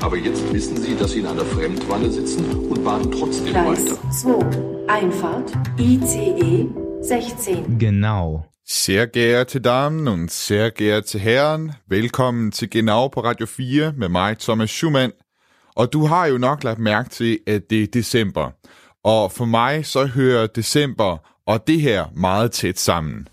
Aber jetzt wissen Sie, dass Sie in einer Fremdwanne sitzen und bahnen trotzdem Gleis weiter. 2. Einfahrt. ICE 16. Genau. Sehr geehrte Damen und sehr geehrte Herren, velkommen til Genau på Radio 4 med mig, Thomas Schumann. Og du har jo nok lagt mærke til, at det er december. Og for mig så hører december og det her meget tæt sammen.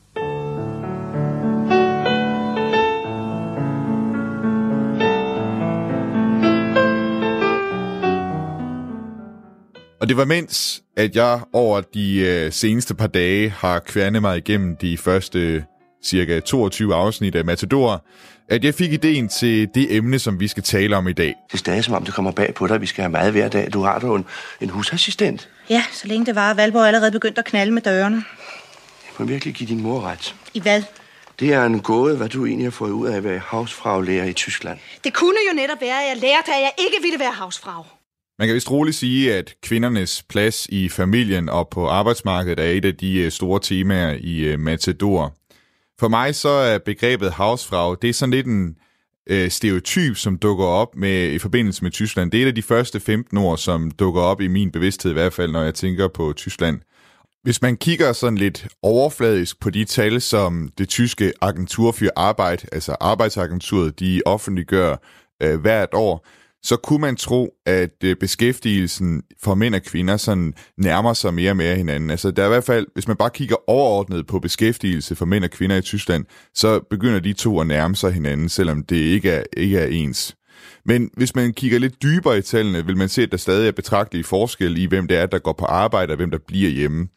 Og det var mens, at jeg over de øh, seneste par dage har kværnet mig igennem de første cirka 22 afsnit af Matador, at jeg fik ideen til det emne, som vi skal tale om i dag. Det er stadig som om, det kommer bag på dig. Vi skal have mad hver dag. Du har du en, en husassistent. Ja, så længe det var, at Valborg allerede begyndt at knalde med dørene. Jeg må virkelig give din mor ret. I hvad? Det er en gåde, hvad du egentlig har fået ud af at være havsfraglærer i Tyskland. Det kunne jo netop være, at jeg lærte, at jeg ikke ville være havsfrag. Man kan vist roligt sige, at kvindernes plads i familien og på arbejdsmarkedet er et af de øh, store temaer i øh, Matador. For mig så er begrebet havsfrag, det er sådan lidt en øh, stereotyp, som dukker op med i forbindelse med Tyskland. Det er et af de første 15 ord, som dukker op i min bevidsthed i hvert fald, når jeg tænker på Tyskland. Hvis man kigger sådan lidt overfladisk på de tal, som det tyske agentur for arbejde, altså arbejdsagenturet, de offentliggør øh, hvert år, så kunne man tro, at øh, beskæftigelsen for mænd og kvinder sådan nærmer sig mere og mere hinanden. Altså der er i hvert fald, hvis man bare kigger overordnet på beskæftigelse for mænd og kvinder i Tyskland, så begynder de to at nærme sig hinanden, selvom det ikke er, ikke er ens. Men hvis man kigger lidt dybere i tallene, vil man se, at der stadig er betragtelige forskel i, hvem det er, der går på arbejde og hvem der bliver hjemme.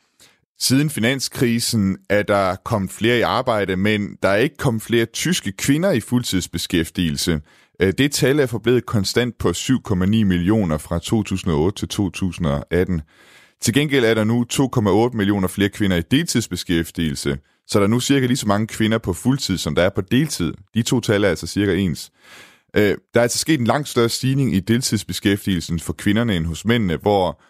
Siden finanskrisen er der kommet flere i arbejde, men der er ikke kommet flere tyske kvinder i fuldtidsbeskæftigelse. Øh, det tal er forblevet konstant på 7,9 millioner fra 2008 til 2018. Til gengæld er der nu 2,8 millioner flere kvinder i deltidsbeskæftigelse, så der er nu cirka lige så mange kvinder på fuldtid, som der er på deltid. De to tal er altså cirka ens. Øh, der er altså sket en langt større stigning i deltidsbeskæftigelsen for kvinderne end hos mændene, hvor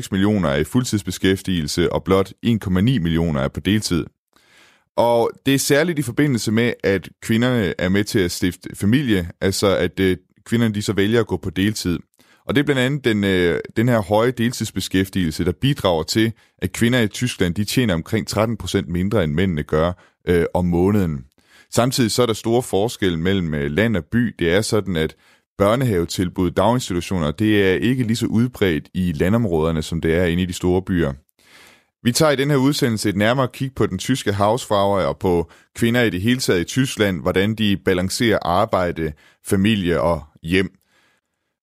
15,6 millioner er i fuldtidsbeskæftigelse, og blot 1,9 millioner er på deltid. Og det er særligt i forbindelse med, at kvinderne er med til at stifte familie, altså at øh, kvinderne de så vælger at gå på deltid. Og det er blandt andet den, øh, den her høje deltidsbeskæftigelse, der bidrager til, at kvinder i Tyskland de tjener omkring 13% mindre end mændene gør øh, om måneden. Samtidig så er der store forskel mellem øh, land og by. Det er sådan, at børnehavetilbud, daginstitutioner, det er ikke lige så udbredt i landområderne, som det er inde i de store byer. Vi tager i den her udsendelse et nærmere kig på den tyske havsfarve og på kvinder i det hele taget i Tyskland, hvordan de balancerer arbejde, familie og hjem.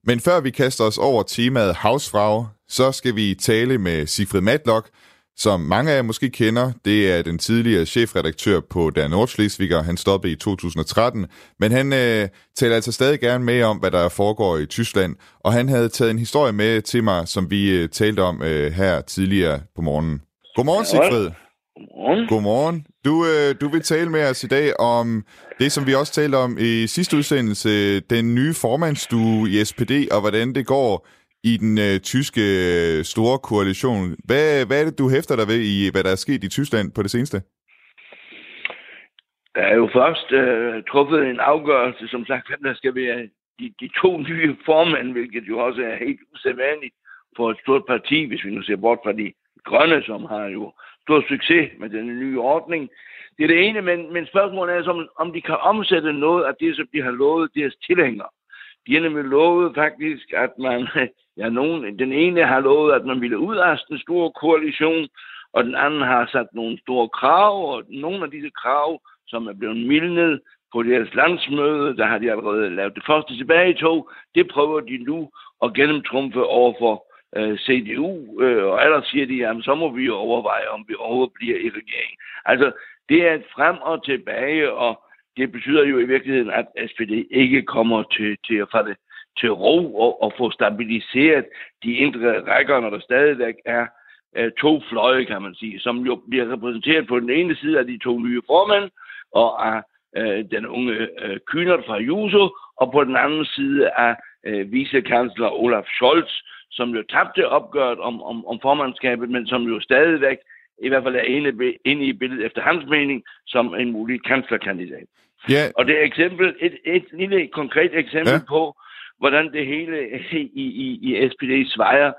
Men før vi kaster os over temaet havsfrage, så skal vi tale med Sigfrid Matlock, som mange af jer måske kender. Det er den tidligere chefredaktør på Der Nordschleswiger. Han stoppede i 2013, men han øh, taler altså stadig gerne med om, hvad der foregår i Tyskland. Og han havde taget en historie med til mig, som vi øh, talte om øh, her tidligere på morgenen. Godmorgen, Sigfrid. Godmorgen. Godmorgen. Du, øh, du vil tale med os i dag om det, som vi også talte om i sidste udsendelse, den nye formandsstue i SPD, og hvordan det går i den øh, tyske øh, store koalition. Hvad, hvad er det, du hæfter dig ved i, hvad der er sket i Tyskland på det seneste? Der er jo først øh, truffet en afgørelse, som sagt, hvem der skal være de, de to nye formænd, hvilket jo også er helt usædvanligt for et stort parti, hvis vi nu ser bort fra de grønne, som har jo stor succes med den nye ordning. Det er det ene, men, men spørgsmålet er, som, om de kan omsætte noget af det, som de har lovet deres tilhængere. De har nemlig lovet faktisk, at man, ja, nogen, den ene har lovet, at man ville ud af den store koalition, og den anden har sat nogle store krav, og nogle af disse krav, som er blevet mildnet på deres landsmøde, der har de allerede lavet det første tilbage i tog, det prøver de nu at gennemtrumfe over for øh, CDU, øh, og ellers siger de, jamen så må vi jo overveje, om vi overhovedet bliver i regeringen. Altså, det er et frem og tilbage, og det betyder jo i virkeligheden, at SPD ikke kommer til, til at falde til ro og, og få stabiliseret de indre rækker, når der stadigvæk er øh, to fløje, kan man sige, som jo bliver repræsenteret på den ene side af de to nye formænd, og af øh, den unge øh, Kynert fra Juso, og på den anden side af øh, vicekansler Olaf Scholz, som jo tabte opgøret om, om, om formandskabet, men som jo stadigvæk i hvert fald er inde, inde i billedet efter hans mening som en mulig kanslerkandidat. Ja. Og det er eksempel, et, et lille konkret eksempel ja. på, hvordan det hele i, i, i SPD svejer,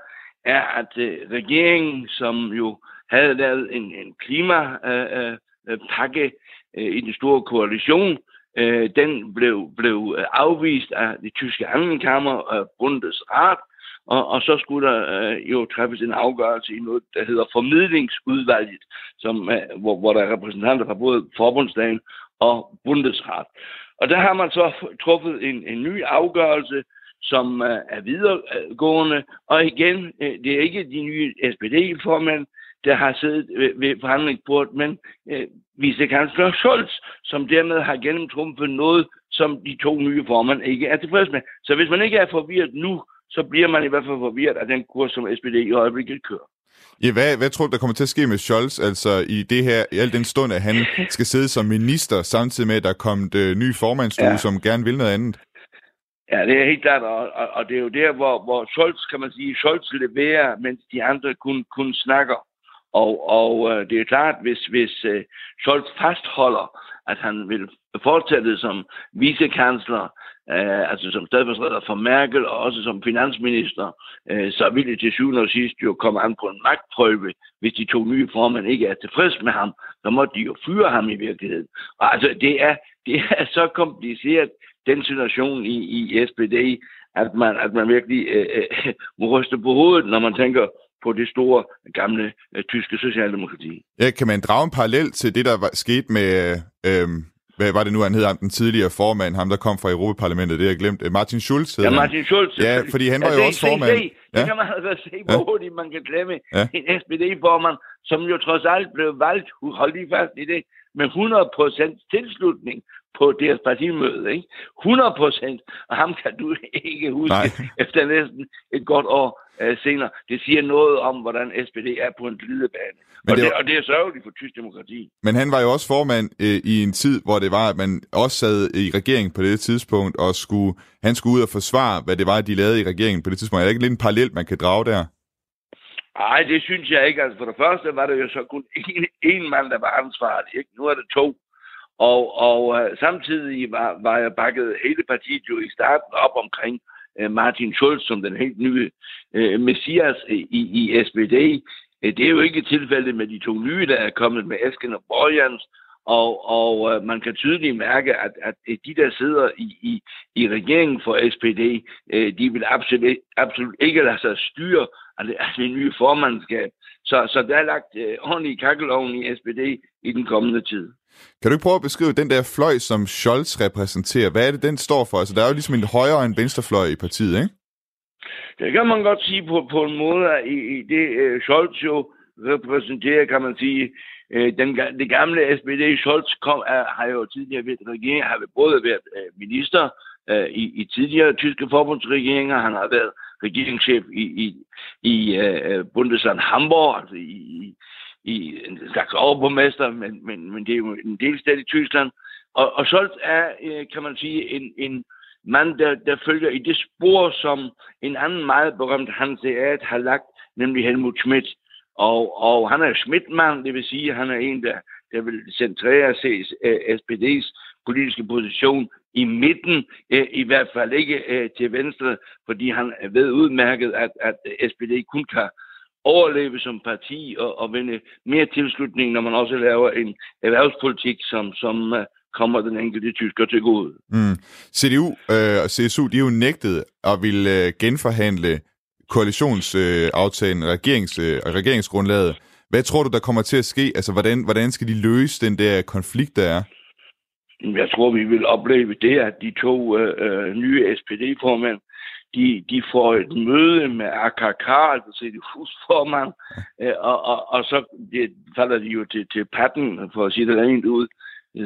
er, at uh, regeringen, som jo havde lavet en, en klimapakke uh, uh, uh, i den store koalition, uh, den blev, blev afvist af det tyske andenkammer, uh, Bundesrat, og, og så skulle der øh, jo træffes en afgørelse i noget, der hedder formidlingsudvalget, som, øh, hvor, hvor der er repræsentanter fra både forbundsdagen og Bundesrat. Og der har man så truffet en, en ny afgørelse, som øh, er videregående, og igen, øh, det er ikke de nye SPD-formænd, der har siddet ved, ved forhandlingsbordet, men øh, vicekansler Scholz, som dermed har gennemtrumpet noget, som de to nye formand ikke er tilfredse med. Så hvis man ikke er forvirret nu, så bliver man i hvert fald forvirret af den kurs, som SPD i øjeblikket kører. Ja, hvad, hvad tror du, der kommer til at ske med Scholz, altså i det her, i al den stund, at han skal sidde som minister, samtidig med, at der er kommet øh, ny formandsstue, ja. som gerne vil noget andet? Ja, det er helt klart, og, og, og det er jo der, hvor, hvor Scholz, kan man sige, Scholz leverer, mens de andre kun, kun snakker. Og, og øh, det er klart, hvis, hvis øh, Scholz fastholder, at han vil fortsætte som vicekansler, øh, altså som stedfortræder for Merkel og også som finansminister, øh, så vil det til syvende og sidst jo komme an på en magtprøve, hvis de to nye formænd ikke er tilfreds med ham, så må de jo fyre ham i virkeligheden. Og altså, det er, det er så kompliceret, den situation i, i SPD, at man, at man virkelig øh, øh, må ryste på hovedet, når man tænker på det store, gamle øh, tyske socialdemokrati. Ja, kan man drage en parallel til det, der var skete med øh, hvad var det nu, han hed ham, den tidligere formand, ham der kom fra Europaparlamentet, det har jeg glemt. Øh, Martin Schulz Ja, Martin Schulz. Ja, fordi han var ja, jo også formand. Se, ja. Det kan man altså se, hvor ja. hurtigt man kan glemme ja. en SPD-formand, som jo trods alt blev valgt, hold lige fast i det, med 100% tilslutning på deres partimøde. Ikke? 100 procent, og ham kan du ikke huske Nej. efter næsten et godt år uh, senere. Det siger noget om, hvordan SPD er på en glidebane. Men og, det, var... og det er sørgeligt for tysk demokrati. Men han var jo også formand øh, i en tid, hvor det var, at man også sad i regeringen på det tidspunkt, og skulle, han skulle ud og forsvare, hvad det var, de lavede i regeringen på det tidspunkt. Er det ikke lidt en parallel, man kan drage der? Nej, det synes jeg ikke. Altså for det første var det jo så kun en, en mand, der var ansvarlig. Ikke? Nu er det to. Og, og uh, samtidig var, var jeg bakket hele partiet jo i starten op omkring uh, Martin Schulz som den helt nye uh, messias øh, i, i SPD. Øh, det er jo ikke tilfældet med de to nye, der er kommet med Esken og Borjans, og, og øh, man kan tydeligt mærke, at, at de, der sidder i, i, i regeringen for SPD, øh, de vil absolut, absolut ikke lade sig styre af det, af det nye formandskab. Så, så der er lagt øh, hånd i kakkeloven i SPD i den kommende tid. Kan du ikke prøve at beskrive den der fløj, som Scholz repræsenterer? Hvad er det, den står for? Altså, der er jo ligesom en højre og en venstrefløj i partiet, ikke? Det kan man godt sige på, på en måde, at i, i det øh, Scholz jo repræsenterer, kan man sige, øh, den, det gamle SPD. Scholz kom, er, har jo tidligere været regering, har både været øh, minister øh, i, i tidligere tyske forbundsregeringer, han har været regeringschef i, i, i øh, Bundesland Hamburg, altså i, i i en slags overborgmester, men, men, men det er jo en delstat i Tyskland. Og, og Scholz er, øh, kan man sige, en, en mand, der, der følger i det spor, som en anden meget berømt hanseat har lagt, nemlig Helmut Schmidt. Og, og han er Schmidt-mand, det vil sige, at han er en, der, der vil centrere sig SPD's eh, politiske position i midten, eh, i hvert fald ikke eh, til venstre, fordi han ved udmærket, at, at SPD kun kan overleve som parti og, og vinde mere tilslutning, når man også laver en erhvervspolitik, som, som uh, kommer den enkelte tysker til gode. Mm. CDU øh, og CSU, de er jo nægtet at ville øh, genforhandle koalitionsaftalen, øh, regerings, øh, regeringsgrundlaget. Hvad tror du, der kommer til at ske? Altså, hvordan, hvordan skal de løse den der konflikt, der er? Jeg tror, vi vil opleve det, at de to øh, øh nye SPD-formænd de, de får et møde med AKK, altså det husformand, øh, og, og, og så det, falder de jo til, til patten, for at sige det rent ud.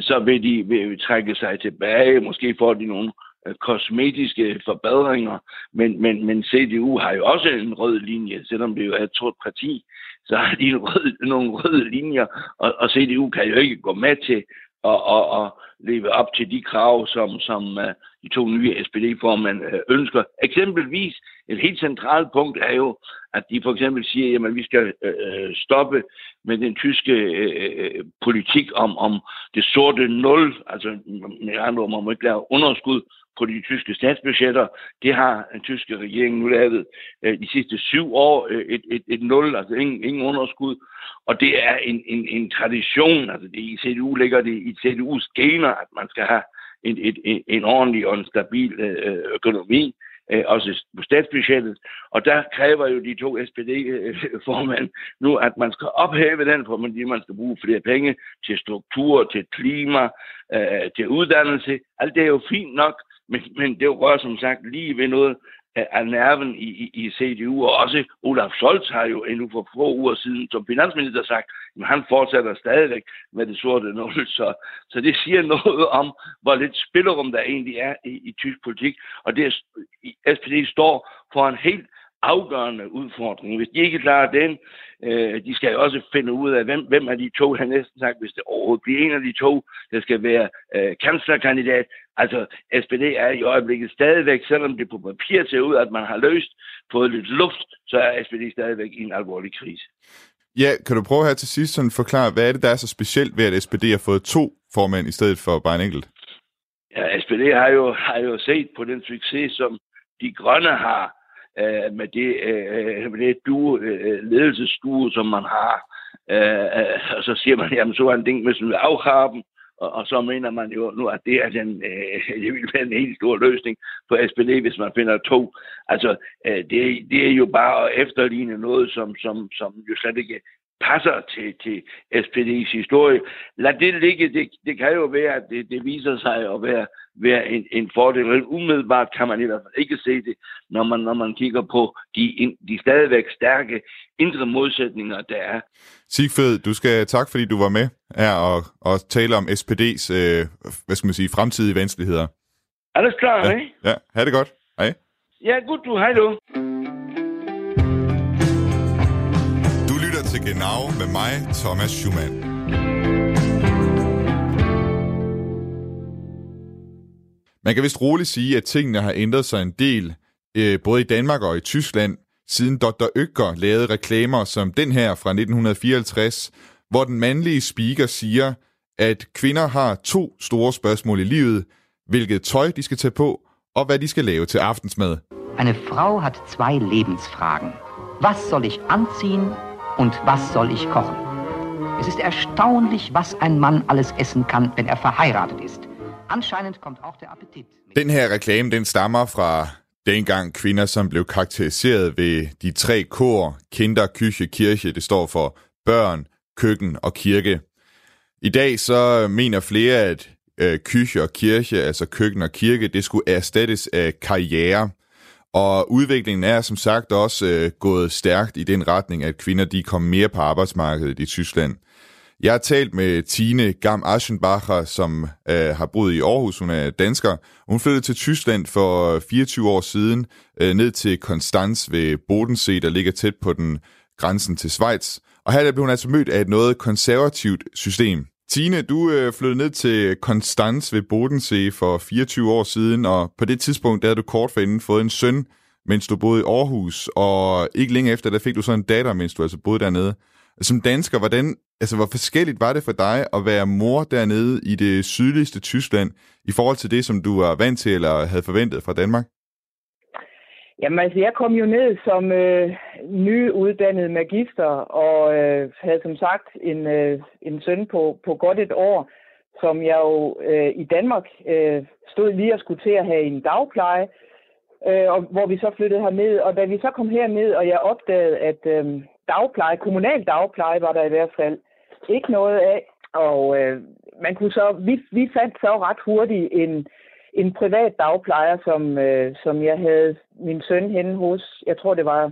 Så vil de vil trække sig tilbage, måske får de nogle øh, kosmetiske forbedringer, men, men, men CDU har jo også en rød linje, selvom det jo er et stort parti, så har de en rød, nogle røde linjer, og, og CDU kan jo ikke gå med til at, at, at leve op til de krav, som, som øh, de to nye SPD-formand øh, ønsker. Eksempelvis et helt centralt punkt er jo, at de for eksempel siger, at vi skal øh, stoppe med den tyske øh, øh politik om, om det sorte nul, altså med andre ord, man må ikke lave underskud på de tyske statsbudgetter. Det har den tyske regering nu lavet øh, de sidste syv år øh, et, et, et nul, altså ingen, ingen underskud. Og det er en, en, en tradition, altså det, i CDU ligger det i CDU's gener, at man skal have en, et, en, en ordentlig og en stabil øh, økonomi øh, også på statsbudgettet. Og der kræver jo de to SPD-formand øh, nu, at man skal ophæve den, fordi man skal bruge flere penge til struktur, til klima, øh, til uddannelse. Alt det er jo fint nok, men, men det rører som sagt lige ved noget af nerven i, i, i CDU, og også Olaf Scholz har jo endnu for få uger siden som finansminister sagt, at han fortsætter stadigvæk med det sorte nul, så, så det siger noget om, hvor lidt spillerum der egentlig er i, i tysk politik, og det er, SPD står for en helt afgørende udfordring. Hvis de ikke klarer den, øh, de skal jo også finde ud af, hvem, hvem af de to, har næsten sagt, hvis det overhovedet bliver en af de to, der skal være øh, kanslerkandidat. Altså, SPD er i øjeblikket stadigvæk, selvom det på papir ser ud, at man har løst, fået lidt luft, så er SPD stadigvæk i en alvorlig krise. Ja, kan du prøve her til sidst sådan forklare, hvad er det, der er så specielt ved, at SPD har fået to formænd i stedet for bare en enkelt? Ja, SPD har jo, har jo set på den succes, som de grønne har øh, med det, øh, med det duo, øh, ledelsesstue, som man har. Øh, og så siger man, jamen så er en ting, hvis man vil afhaben, og, og så mener man jo nu, at det er den, øh, det vil være en helt stor løsning for SPD, hvis man finder to. Altså, øh, det, det er jo bare at efterligne noget, som, som, som jo slet ikke passer til, til SPD's historie. Lad det ligge. Det, det kan jo være, at det, det viser sig at være, være en, en fordel. Umiddelbart kan man i hvert fald ikke se det, når man, når man kigger på de, de stadigvæk stærke indre modsætninger, der er. Sigfrid, du skal tak, fordi du var med her og, og tale om SPD's øh, hvad skal man sige, fremtidige vanskeligheder. Alles klar, ja. hej? Ja, ha' det godt. Hej. Ja, godt du. Hej du. Genau med mig, Thomas Schumann. Man kan vist roligt sige, at tingene har ændret sig en del, øh, både i Danmark og i Tyskland, siden Dr. Økker lavede reklamer som den her fra 1954, hvor den mandlige speaker siger, at kvinder har to store spørgsmål i livet, hvilket tøj de skal tage på, og hvad de skal lave til aftensmad. Eine Frau hat zwei Lebensfragen. Was soll ich anziehen und was soll ich kochen? Es ist erstaunlich, was ein Mann alles essen kann, wenn er verheiratet ist. Anscheinend kommt auch der Appetit. Den her reklame, den stammer fra dengang kvinder, som blev karakteriseret ved de tre kår, kinder, kyche, kirche. Det står for børn, køkken og kirke. I dag så mener flere, at øh, kyche og kirche, altså køkken og kirke, det skulle erstattes af karriere. Og udviklingen er som sagt også øh, gået stærkt i den retning, at kvinder de kom mere på arbejdsmarkedet i Tyskland. Jeg har talt med Tine Gam Aschenbacher, som øh, har boet i Aarhus. Hun er dansker. Hun flyttede til Tyskland for øh, 24 år siden, øh, ned til Konstanz ved Bodensee, der ligger tæt på den grænsen til Schweiz. Og her blev hun altså mødt af et noget konservativt system. Tine, du øh, flyttede ned til Konstanz ved Bodensee for 24 år siden, og på det tidspunkt der havde du kort forinden fået en søn, mens du boede i Aarhus, og ikke længe efter, der fik du så en datter, mens du altså boede dernede. Som dansker, hvordan, altså, hvor forskelligt var det for dig at være mor dernede i det sydligste Tyskland, i forhold til det, som du var vant til eller havde forventet fra Danmark? Jamen altså, jeg kom jo ned som øh, nyuddannet magister og øh, havde som sagt en, øh, en søn på, på godt et år, som jeg jo øh, i Danmark øh, stod lige og skulle til at have en dagpleje, øh, og, hvor vi så flyttede herned. Og da vi så kom herned, og jeg opdagede, at øh, dagpleje, kommunal dagpleje var der i hvert fald ikke noget af, og øh, man kunne så, vi, vi fandt så ret hurtigt en, en privat dagplejer, som, øh, som jeg havde min søn henne hos. Jeg tror, det var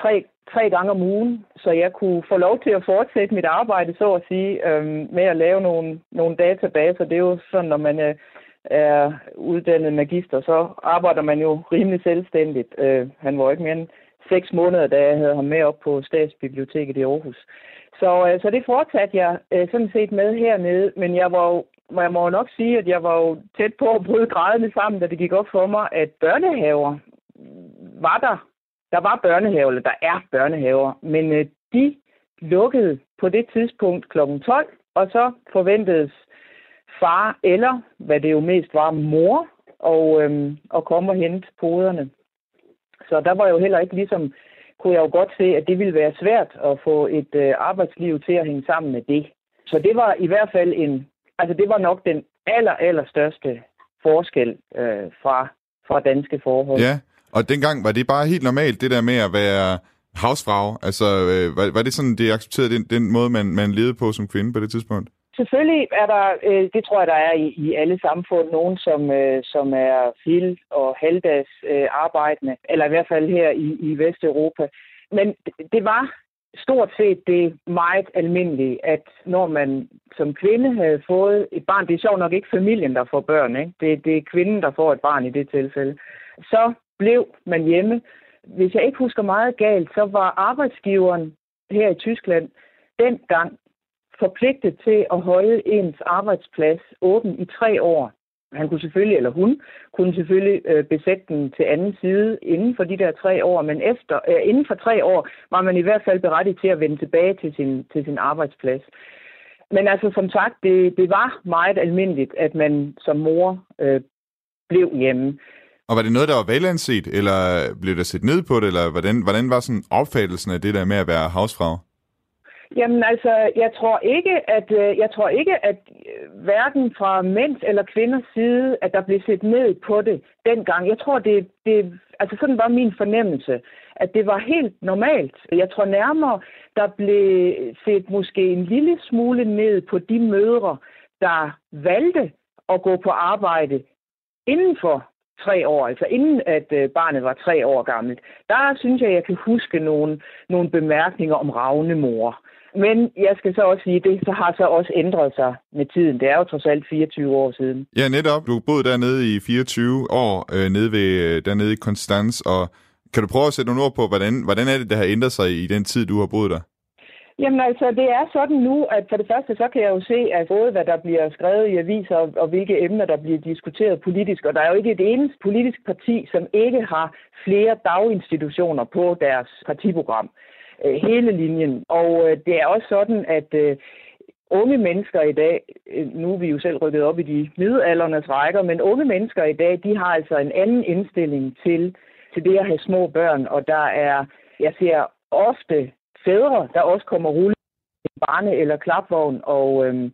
tre, tre gange om ugen, så jeg kunne få lov til at fortsætte mit arbejde, så at sige, øh, med at lave nogle, nogle databaser. Det er jo sådan, når man er er uddannet magister, så arbejder man jo rimelig selvstændigt. Øh, han var ikke mere end seks måneder, da jeg havde ham med op på Statsbiblioteket i Aarhus. Så, øh, så det fortsatte jeg øh, sådan set med hernede, men jeg var jo jeg må nok sige, at jeg var jo tæt på at bryde grædende sammen, da det gik op for mig, at børnehaver var der. Der var børnehaver, eller der er børnehaver, men øh, de lukkede på det tidspunkt kl. 12, og så forventedes far, eller hvad det jo mest var, mor, og, øhm, og komme og hente poderne. Så der var jo heller ikke ligesom, kunne jeg jo godt se, at det ville være svært at få et øh, arbejdsliv til at hænge sammen med det. Så det var i hvert fald en, altså det var nok den aller, aller største forskel øh, fra, fra danske forhold. Ja, og dengang var det bare helt normalt, det der med at være havsfrag? Altså, øh, var, var det sådan, det accepterede den, den måde, man, man levede på som kvinde på det tidspunkt? Selvfølgelig er der, øh, det tror jeg, der er i, i alle samfund, nogen, som, øh, som er fil- og halvdags øh, arbejdende, eller i hvert fald her i, i Vesteuropa. Men det, det var stort set det meget almindelige, at når man som kvinde havde fået et barn, det er sjovt nok ikke familien, der får børn, ikke? Det, det er kvinden, der får et barn i det tilfælde, så blev man hjemme. Hvis jeg ikke husker meget galt, så var arbejdsgiveren her i Tyskland dengang forpligtet til at holde ens arbejdsplads åben i tre år. Han kunne selvfølgelig, eller hun, kunne selvfølgelig øh, besætte den til anden side inden for de der tre år, men efter, øh, inden for tre år var man i hvert fald berettiget til at vende tilbage til sin, til sin arbejdsplads. Men altså, som sagt, det, det var meget almindeligt, at man som mor øh, blev hjemme. Og var det noget, der var velanset, eller blev der set ned på det, eller hvordan, hvordan var sådan opfattelsen af det der med at være havsfrag? Jamen altså, jeg tror ikke, at øh, jeg tror ikke, at øh, hverken fra mænds eller kvinders side, at der blev set ned på det dengang. Jeg tror, det, det altså sådan var min fornemmelse, at det var helt normalt. Jeg tror nærmere, der blev set måske en lille smule ned på de mødre, der valgte at gå på arbejde inden for tre år, altså inden at øh, barnet var tre år gammelt. Der synes jeg, jeg kan huske nogle, nogle bemærkninger om ravnemor. Men jeg skal så også sige, det så har så også ændret sig med tiden. Det er jo trods alt 24 år siden. Ja, netop. Du boede dernede i 24 år, øh, nede ved, øh, dernede i Konstans, og kan du prøve at sætte nogle ord på, hvordan, hvordan er det, der har ændret sig i den tid, du har boet der? Jamen altså, det er sådan nu, at for det første, så kan jeg jo se, at både hvad der bliver skrevet i aviser, og, og hvilke emner, der bliver diskuteret politisk, og der er jo ikke et eneste politisk parti, som ikke har flere daginstitutioner på deres partiprogram. Øh, hele linjen. Og øh, det er også sådan, at øh, unge mennesker i dag, øh, nu er vi jo selv rykket op i de middelaldernes rækker, men unge mennesker i dag, de har altså en anden indstilling til, til det at have små børn, og der er, jeg ser ofte fædre, der også kommer rulle i barne- eller klapvogn, og øhm,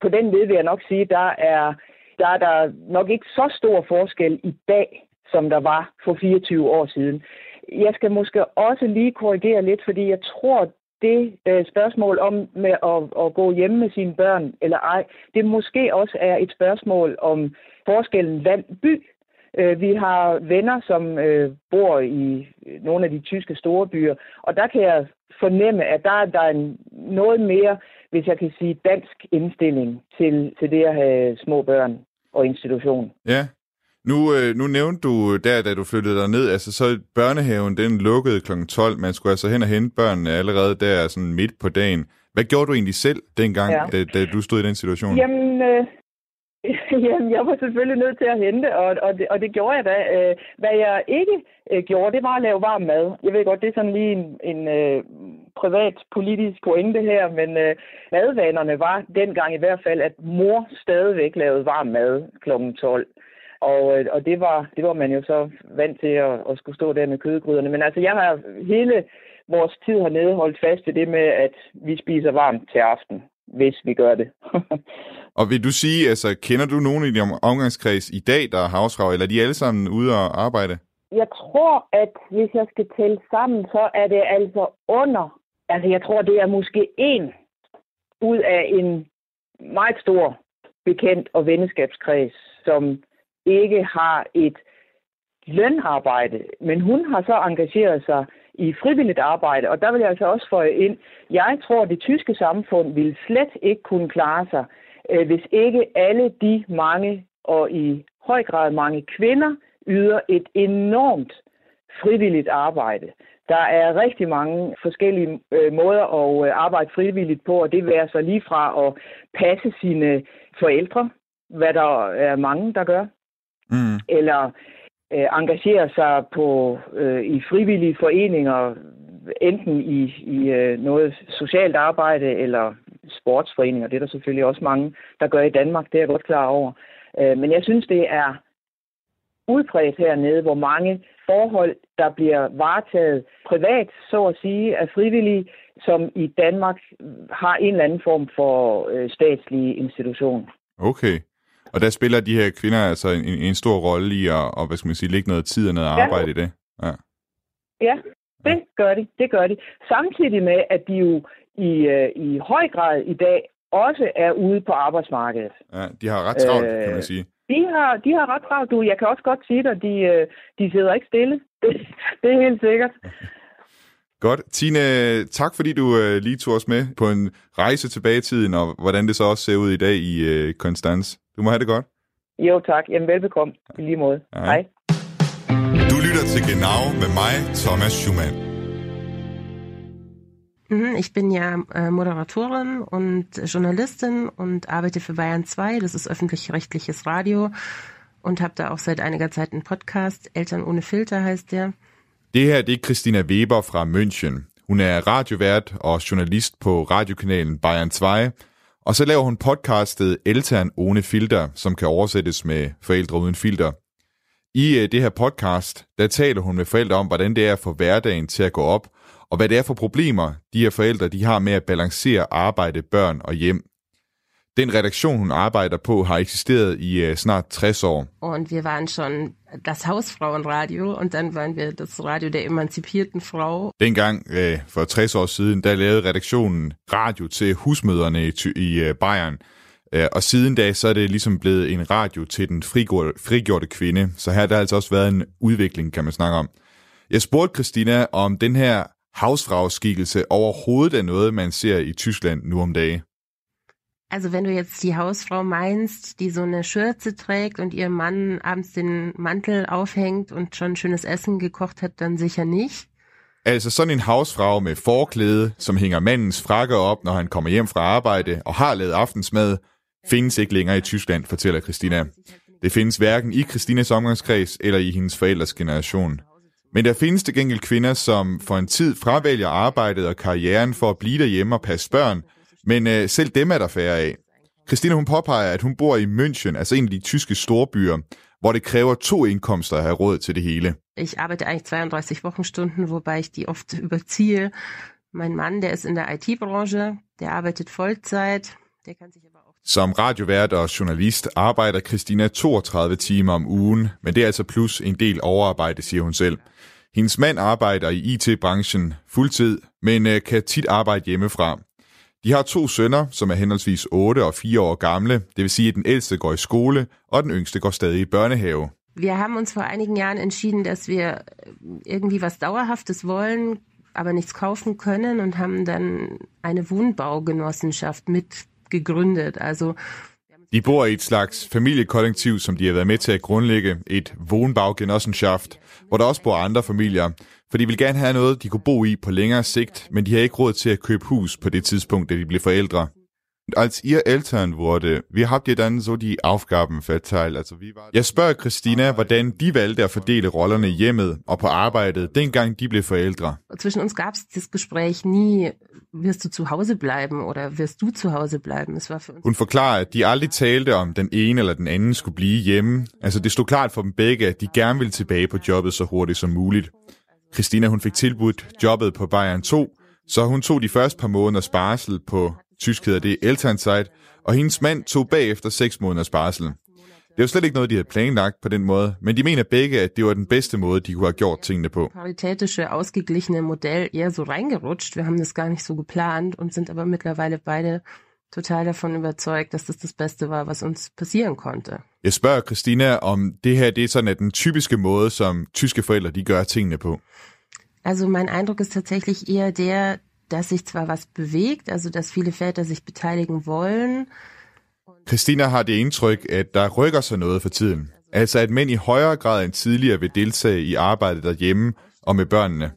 på den led vil jeg nok sige, der er, der er der nok ikke så stor forskel i dag, som der var for 24 år siden. Jeg skal måske også lige korrigere lidt, fordi jeg tror, det øh, spørgsmål om med at, at gå hjemme med sine børn eller ej, det måske også er et spørgsmål om forskellen land-by. Øh, vi har venner, som øh, bor i øh, nogle af de tyske store byer, og der kan jeg fornemme, at der, der er en noget mere, hvis jeg kan sige, dansk indstilling til, til det at have små børn og institution. Ja, nu, øh, nu nævnte du der, da du flyttede dig ned, altså så børnehaven, den lukkede kl. 12. Man skulle altså hen og hente børnene allerede der sådan midt på dagen. Hvad gjorde du egentlig selv dengang, ja. da, da du stod i den situation? Jamen, øh, jamen, jeg var selvfølgelig nødt til at hente, og, og, det, og det gjorde jeg da. Øh, hvad jeg ikke øh, gjorde, det var at lave varm mad. Jeg ved godt, det er sådan lige en, en øh, privat politisk pointe her, men øh, madvanerne var dengang i hvert fald, at mor stadigvæk lavede varm mad kl. 12. Og, øh, og det, var, det var man jo så vant til at, at skulle stå der med kødgryderne. Men altså, jeg har hele vores tid hernede holdt fast i det med, at vi spiser varmt til aften, hvis vi gør det. og vil du sige, altså, kender du nogen i din omgangskreds i dag, der er havsrav, eller er de alle sammen ude og arbejde? Jeg tror, at hvis jeg skal tælle sammen, så er det altså under, altså jeg tror, det er måske en ud af en meget stor bekendt og venneskabskreds, som ikke har et lønarbejde, men hun har så engageret sig i frivilligt arbejde, og der vil jeg altså også få ind, jeg tror, at det tyske samfund ville slet ikke kunne klare sig, øh, hvis ikke alle de mange og i høj grad mange kvinder yder et enormt frivilligt arbejde. Der er rigtig mange forskellige øh, måder at øh, arbejde frivilligt på, og det vil altså så lige fra at passe sine forældre, hvad der er mange, der gør, mm. eller øh, engagere sig på øh, i frivillige foreninger, enten i, i øh, noget socialt arbejde eller sportsforeninger. Det er der selvfølgelig også mange, der gør i Danmark, det er jeg godt klar over. Øh, men jeg synes, det er udbredt hernede, hvor mange forhold, der bliver varetaget privat, så at sige, af frivillige, som i Danmark har en eller anden form for øh, statslig institution. Okay. Og der spiller de her kvinder altså en, en stor rolle i at, og, hvad skal man sige, lægge noget tid og noget arbejde ja. i det? Ja. ja, det gør de. Det gør de. Samtidig med, at de jo i, øh, i høj grad i dag også er ude på arbejdsmarkedet. Ja, de har ret travlt, øh, kan man sige. De har, de har ret travlt, du. Jeg kan også godt sige dig, de, øh, de sidder ikke stille. Det, det er helt sikkert. Godt. Tine, tak fordi du øh, lige tog os med på en rejse tilbage i tiden, og hvordan det så også ser ud i dag i øh, Konstans. Du må have det godt. Jo, tak. Jamen, velbekomme. I lige måde. Hej. Hej. Du lytter til Genau med mig, Thomas Schumann. Mhm, ich bin ja äh, Moderatorin und Journalistin und arbeite für Bayern 2, das ist öffentlich-rechtliches Radio und habe da auch seit einiger Zeit einen Podcast, Eltern ohne Filter heißt der. Det her det er Christina Weber fra München. Hun er radiovært og journalist på radiokanalen Bayern 2, og så laver hun podcastet Eltern ohne Filter, som kan oversættes med Forældre uden filter. I øh, det her podcast, der taler hun med forældre om, hvordan det er for hverdagen til at gå op, og hvad det er for problemer, de her forældre de har med at balancere arbejde, børn og hjem. Den redaktion, hun arbejder på, har eksisteret i uh, snart 60 år. Und wir waren schon das Hausfrauenradio, und dann waren wir das Radio der emanzipierten Frau. Dengang, uh, for 60 år siden, der lavede redaktionen radio til husmøderne i, i uh, Bayern. Og siden da, så er det ligesom blevet en radio til den frigjorte, frigjorte kvinde. Så her der har altså også været en udvikling, kan man snakke om. Jeg spurgte Christina, om den her Hausfrau-skikkelse overhovedet er noget, man ser i Tyskland nu om dagen. Also wenn du jetzt die Hausfrau meinst, die so eine Schürze trägt und ihr Mann abends den Mantel aufhängt und schon schönes Essen gekocht hat, dann sicher nicht. Altså sådan en hausfrau med forklæde, som hænger mandens frakke op, når han kommer hjem fra arbejde og har lavet aftensmad, findes ikke længere i Tyskland, fortæller Christina. Det findes hverken i Christinas omgangskreds eller i hendes forældres generation. Men der findes til gengæld kvinder, som for en tid fravælger arbejdet og karrieren for at blive derhjemme og passe børn, men øh, selv dem er der færre af. Christina hun påpeger, at hun bor i München, altså en af de tyske storbyer, hvor det kræver to indkomster at have råd til det hele. Ich arbeite eigentlich 32 Wochenstunden, wobei ich die oft überziehe. Mein Mann, der ist in der IT-Branche, der arbeitet Vollzeit, der kann sich aber auch... Som radiovært og journalist arbejder Christina 32 timer om ugen, men det er altså plus en del overarbejde, siger hun selv. Hendes mand arbejder i IT-branchen fuldtid, men øh, kan tit arbejde hjemmefra. De har to sønner, som er henholdsvis 8 og 4 år gamle. Det vil sige, at den ældste går i skole, og den yngste går stadig i børnehave. Wir haben uns vor einigen Jahren entschieden, dass wir irgendwie was Dauerhaftes wollen, aber nichts kaufen können und haben dann eine Wohnbaugenossenschaft mit gegründet. Also de bor i et slags familiekollektiv, som de har været med til at grundlægge, et Wohnbaugenossenschaft, hvor der også bor andre familier. For de vil gerne have noget, de kunne bo i på længere sigt, men de har ikke råd til at købe hus på det tidspunkt, da de bliver forældre. Als ihr Eltern wurde, wie habt ihr dann so die Aufgaben verteilt? Altså, vi var... Jeg spørger Christina, hvordan de valgte at fordele rollerne i hjemmet og på arbejdet, dengang de blev forældre. Zwischen uns gab es das Gespräch nie, wirst du zu Hause bleiben oder wirst du zu Hause bleiben? Es war für uns... Hun forklarer, at de aldrig talte om, den ene eller den anden skulle blive hjemme. Altså, det stod klart for dem begge, at de gerne ville tilbage på jobbet så hurtigt som muligt. Christina hun fik tilbudt jobbet på Bayern 2, så hun tog de første par måneders barsel på tysk hedder det Elternzeit, og hendes mand tog bagefter seks måneders barsel. Det var slet ikke noget, de havde planlagt på den måde, men de mener begge, at det var den bedste måde, de kunne have gjort tingene på. Paritätische, ausgeglichene Modell eher so reingerutscht. Wir haben das gar nicht so geplant und sind aber mittlerweile beide total davon überzeugt, dass das das Bedste war, was uns passieren konnte. Jeg spørger Christina, om det her det er sådan, at den typiske måde, som tyske forældre de gør tingene på. Also mein Eindruck ist tatsächlich eher der, dass sich zwar was bewegt, also dass viele Väter sich beteiligen wollen. Christina har det indtryk, at der rykker sig noget for tiden. Altså at mænd i højere grad end tidligere vil deltage i arbejdet derhjemme og med børnene.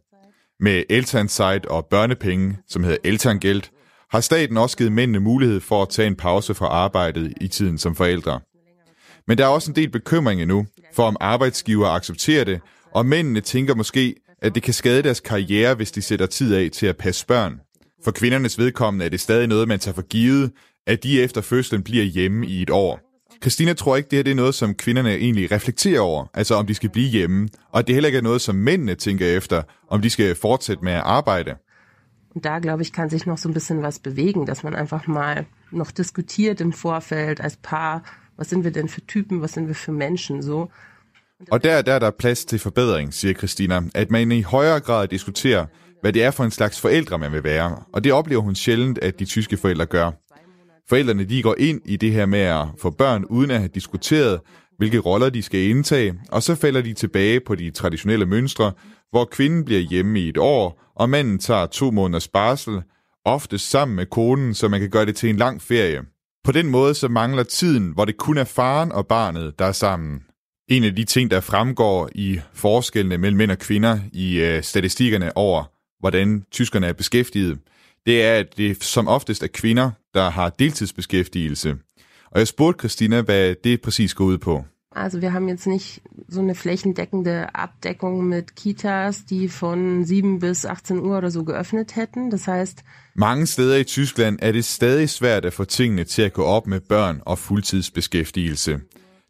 Med Elternside og børnepenge, som hedder Elterngeld, har staten også givet mændene mulighed for at tage en pause fra arbejdet i tiden som forældre. Men der er også en del bekymring nu, for om arbejdsgiver accepterer det, og mændene tænker måske, at det kan skade deres karriere, hvis de sætter tid af til at passe børn. For kvindernes vedkommende er det stadig noget, man tager for givet, at de efter fødslen bliver hjemme i et år. Christina tror ikke, det her det er noget, som kvinderne egentlig reflekterer over, altså om de skal blive hjemme, og det heller ikke er noget, som mændene tænker efter, om de skal fortsætte med at arbejde. Da, glaube ich, kann sich noch so ein bisschen was bewegen, dass man einfach mal noch diskutiert im Vorfeld als Paar, was sind wir denn für Typen, was sind wir für Menschen, so. Og der, der er der plads til forbedring, siger Christina, at man i højere grad diskuterer, hvad det er for en slags forældre, man vil være. Og det oplever hun sjældent, at de tyske forældre gør. Forældrene de går ind i det her med at få børn, uden at have diskuteret, hvilke roller de skal indtage, og så falder de tilbage på de traditionelle mønstre, hvor kvinden bliver hjemme i et år, og manden tager to måneders barsel, ofte sammen med konen, så man kan gøre det til en lang ferie. På den måde så mangler tiden, hvor det kun er faren og barnet, der er sammen. En af de ting, der fremgår i forskellene mellem mænd og kvinder i øh, statistikkerne over, hvordan tyskerne er beskæftiget, det er, at det som oftest er kvinder, der har deltidsbeskæftigelse. Og jeg spurgte Christina, hvad det præcis går ud på. Also wir haben jetzt nicht so eine flächendeckende Abdeckung mit Kitas, die von 7 bis 18 Uhr oder so geöffnet hätten. Das heißt, Mange steder i Tyskland er det stadig svært at få tingene til at gå op med børn og fuldtidsbeskæftigelse.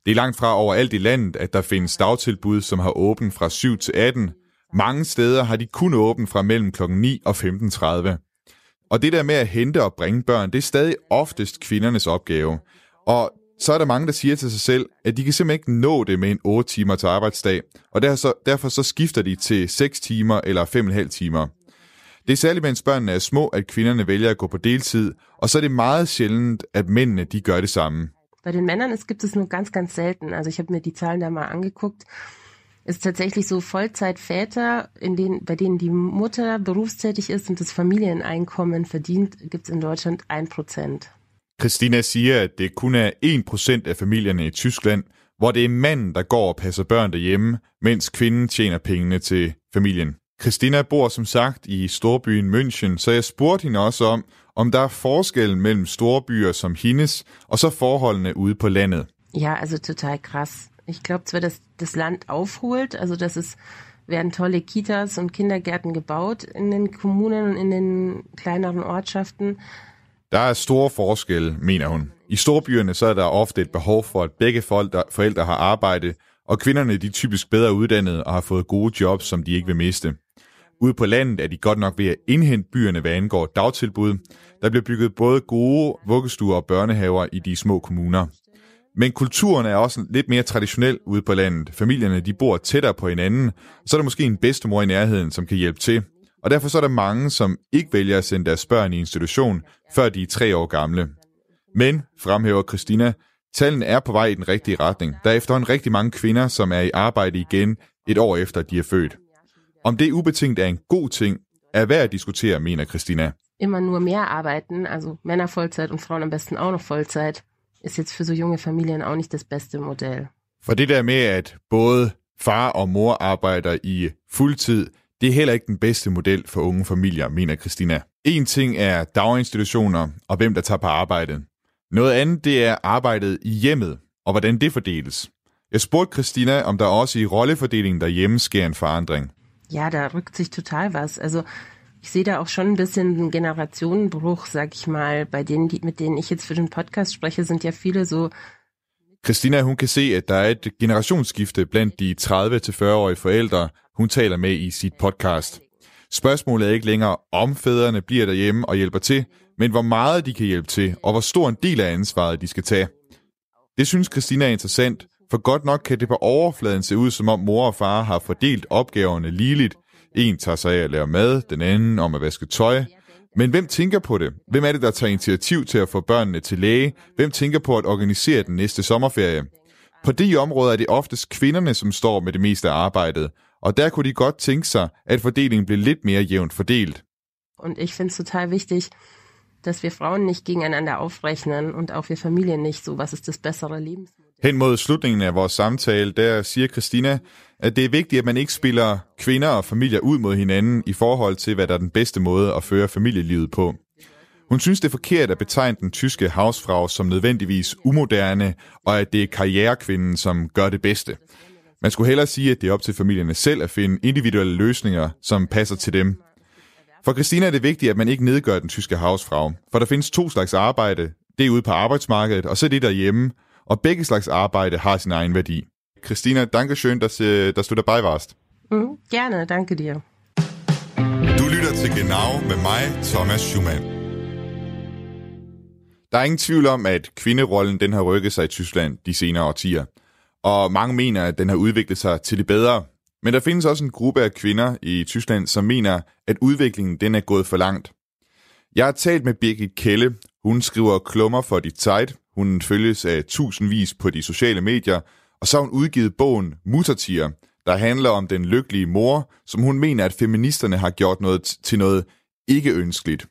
Det er langt fra overalt i landet, at der findes dagtilbud, som har åbent fra 7 til 18. Mange steder har de kun åbent fra mellem kl. 9 og 15.30. Og det der med at hente og bringe børn, det er stadig oftest kvindernes opgave. Og så er der mange, der siger til sig selv, at de kan simpelthen ikke nå det med en 8 timer til arbejdsdag, og derfor så, derfor så skifter de til 6 timer eller 5,5 timer. Det er særligt, mens børnene er små, at kvinderne vælger at gå på deltid, og så er det meget sjældent, at mændene de gør det samme. Bei den Männern es gibt es nur ganz, ganz selten. Also ich habe mir die Zahlen da mal angeguckt. Es ist tatsächlich so Vollzeitväter, in denen, bei denen die Mutter berufstätig ist und das Familieneinkommen verdient, gibt es in Deutschland 1%. Christina siger, at det kun er 1% af familierne i Tyskland, hvor det er manden, der går og passer børn derhjemme, mens kvinden tjener pengene til familien. Christina bor som sagt i storbyen München, så jeg spurgte hende også om, om der er forskel mellem storbyer som hendes, og så forholdene ude på landet. Ja, altså total krass. Ich glaube zwar, dass das Land aufholt, also dass es werden tolle Kitas und Kindergärten gebaut in den Kommunen und in den kleineren Ortschaften. Der er store forskelle, mener hun. I storbyerne så er der ofte et behov for, at begge forældre har arbejde, og kvinderne de er typisk bedre uddannede og har fået gode jobs, som de ikke vil miste. Ude på landet er de godt nok ved at indhente byerne, hvad angår dagtilbud. Der bliver bygget både gode vuggestuer og børnehaver i de små kommuner. Men kulturen er også lidt mere traditionel ude på landet. Familierne de bor tættere på hinanden, så er der måske en bedstemor i nærheden, som kan hjælpe til. Og derfor så er der mange, som ikke vælger at sende deres børn i institution, før de er tre år gamle. Men, fremhæver Christina, tallene er på vej i den rigtige retning. Der er efterhånden rigtig mange kvinder, som er i arbejde igen et år efter, de er født. Om det ubetinget er en god ting, er værd at diskutere, mener Christina. Immer nur mehr arbeiten, also Männer Vollzeit und Frauen am besten auch noch Vollzeit, ist jetzt für so junge Familien auch nicht das beste Modell. For det der med, at både far og mor arbejder i fuldtid, det er heller ikke den bedste model for unge familier, mener Christina. En ting er daginstitutioner og hvem der tager på arbejde. Noget andet det er arbejdet i hjemmet og hvordan det fordeles. Jeg spurgte Christina, om der også i rollefordelingen derhjemme sker en forandring. Ja, da rückt sich total was. Altså, ich sehe da auch schon ein bisschen einen Generationenbruch, sag ich mal. Bei denen, die, mit denen ich jetzt für den Podcast spreche, sind ja viele so Christina, hun kan se, at der er et generationsskifte blandt de 30-40-årige forældre, hun taler med i sit podcast. Spørgsmålet er ikke længere, om fædrene bliver derhjemme og hjælper til, men hvor meget de kan hjælpe til, og hvor stor en del af ansvaret de skal tage. Det synes Christina er interessant, for godt nok kan det på overfladen se ud, som om mor og far har fordelt opgaverne ligeligt. En tager sig af at lave mad, den anden om at vaske tøj. Men hvem tænker på det? Hvem er det, der tager initiativ til at få børnene til læge? Hvem tænker på at organisere den næste sommerferie? På de områder er det oftest kvinderne, som står med det meste af arbejdet, og der kunne de godt tænke sig, at fordelingen blev lidt mere jævnt fordelt. Und ich finde es total wichtig, dass wir Frauen nicht gegeneinander aufrechnen und auch wir Familien nicht so, was ist das bessere Lebensmodell. Hen mod slutningen af vores samtale, der siger Christina, at det er vigtigt, at man ikke spiller kvinder og familier ud mod hinanden i forhold til, hvad der er den bedste måde at føre familielivet på. Hun synes, det er forkert at betegne den tyske havsfrau som nødvendigvis umoderne, og at det er karrierekvinden, som gør det bedste. Man skulle hellere sige, at det er op til familierne selv at finde individuelle løsninger, som passer til dem. For Christina er det vigtigt, at man ikke nedgør den tyske havsfrau, for der findes to slags arbejde. Det er ude på arbejdsmarkedet, og så det derhjemme, og begge slags arbejde har sin egen værdi. Christina, danke schön, dass, dass du dabei warst. Mm, gerne, danke dir. Du lytter til Genau med mig, Thomas Schumann. Der er ingen tvivl om, at kvinderollen den har rykket sig i Tyskland de senere årtier. Og mange mener, at den har udviklet sig til det bedre. Men der findes også en gruppe af kvinder i Tyskland, som mener, at udviklingen den er gået for langt. Jeg har talt med Birgit Kelle. Hun skriver klummer for Die Zeit. Hun følges af tusindvis på de sociale medier. Og så har hun udgivet bogen Muttertier, der handler om den lykkelige mor, som hun mener, at feministerne har gjort noget til noget ikke ønskeligt.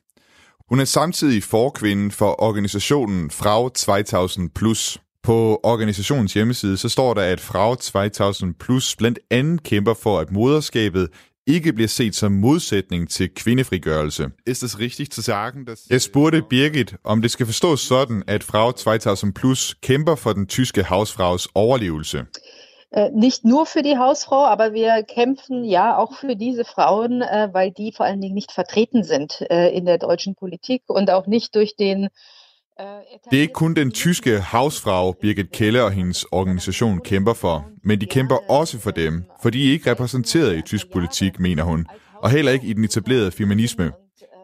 Hun er samtidig forkvinde for organisationen Frau 2000 Plus. På organisationens hjemmeside så står der, at Frau 2000 Plus blandt andet kæmper for, at moderskabet ikke bliver set som modsætning til kvindefrigørelse. Ist das richtig zu sagen, dass... Jeg spurgte Birgit, om det skal forstås sådan, at Frau 2000 Plus kæmper for den tyske Hausfraus overlevelse. Äh, nicht nur für die Hausfrau, aber wir kämpfen ja auch für diese Frauen, äh, weil die vor allen Dingen nicht vertreten sind äh, in der deutschen Politik und auch nicht durch den det er ikke kun den tyske havsfrau Birgit Kelle og hendes organisation kæmper for, men de kæmper også for dem, for de er ikke repræsenteret i tysk politik, mener hun, og heller ikke i den etablerede feminisme.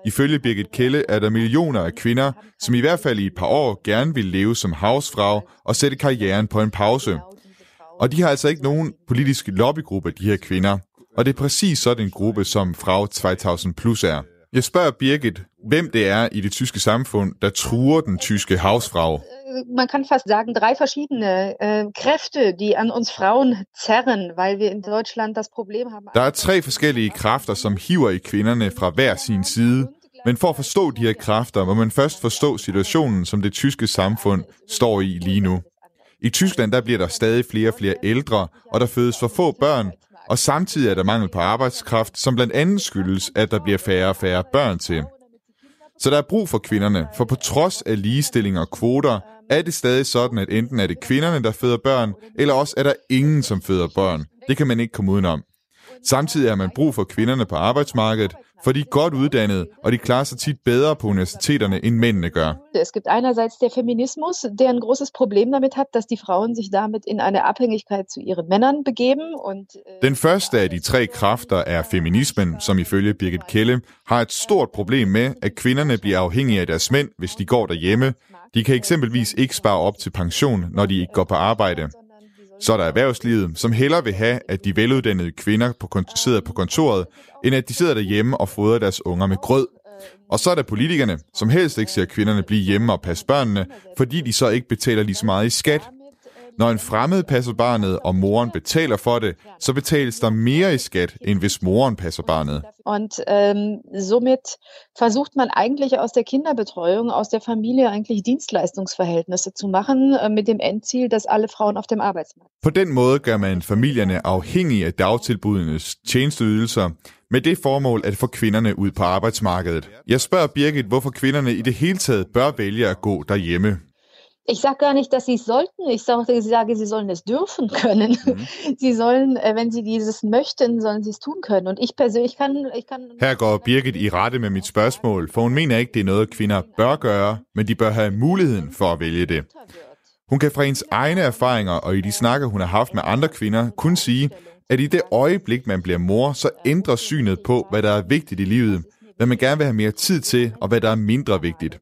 Ifølge Birgit Kelle er der millioner af kvinder, som i hvert fald i et par år gerne vil leve som havsfrau og sætte karrieren på en pause. Og de har altså ikke nogen politisk lobbygruppe, de her kvinder. Og det er præcis sådan en gruppe, som Frau 2000 Plus er. Jeg spørger Birgit, hvem det er i det tyske samfund, der truer den tyske Hausfrau. Man kan fast sagen, drei verschiedene äh, Kräfte, die an uns Frauen zerren, weil wir in Deutschland das Problem haben. Der er tre forskellige kræfter, som hiver i kvinderne fra hver sin side. Men for at forstå de her kræfter, må man først forstå situationen, som det tyske samfund står i lige nu. I Tyskland der bliver der stadig flere og flere ældre, og der fødes for få børn, og samtidig er der mangel på arbejdskraft, som blandt andet skyldes, at der bliver færre og færre børn til. Så der er brug for kvinderne, for på trods af ligestilling og kvoter, er det stadig sådan, at enten er det kvinderne, der føder børn, eller også er der ingen, som føder børn. Det kan man ikke komme udenom. Samtidig har man brug for kvinderne på arbejdsmarkedet, for de er godt uddannede, og de klarer sig tit bedre på universiteterne, end mændene gør. Es gibt einerseits der Feminismus, der ein großes Problem damit hat, dass die Frauen sich damit in eine Abhängigkeit zu ihren Männern begeben. Und, äh, Den første af de tre kræfter er feminismen, som ifølge Birgit Kelle har et stort problem med, at kvinderne bliver afhængige af deres mænd, hvis de går derhjemme. De kan eksempelvis ikke spare op til pension, når de ikke går på arbejde. Så er der erhvervslivet, som hellere vil have, at de veluddannede kvinder på, sidder på kontoret, end at de sidder derhjemme og fodrer deres unger med grød. Og så er der politikerne, som helst ikke ser kvinderne blive hjemme og passe børnene, fordi de så ikke betaler lige så meget i skat. Når en fremmed passer barnet, og moren betaler for det, så betales der mere i skat, end hvis moren passer barnet. Und ähm, somit versucht man eigentlich aus der Kinderbetreuung, aus der Familie eigentlich Dienstleistungsverhältnisse zu machen, äh, mit dem Endziel, dass alle Frauen auf dem Arbeitsmarkt. På den måde gør man familierne afhængige af dagtilbudenes tjenesteydelser, med det formål at få kvinderne ud på arbejdsmarkedet. Jeg spørger Birgit, hvorfor kvinderne i det hele taget bør vælge at gå derhjemme. Ich sage gar nicht, dass sie es sollten. Ich sage, sie sollen es dürfen können. Mhm. Sie sollen, äh, wenn sie dieses möchten, sollen sie es tun können. Und ich persönlich kann... Ich kann Her går Birgit i rette med mit spørgsmål, for hun mener ikke, det er noget, kvinder bør gøre, men de bør have muligheden for at vælge det. Hun kan fra hendes egne erfaringer og i de snakker, hun har haft med andre kvinder, kun sige, at i det øjeblik, man bliver mor, så ændrer synet på, hvad der er vigtigt i livet, hvad man gerne vil have mere tid til, og hvad der er mindre vigtigt.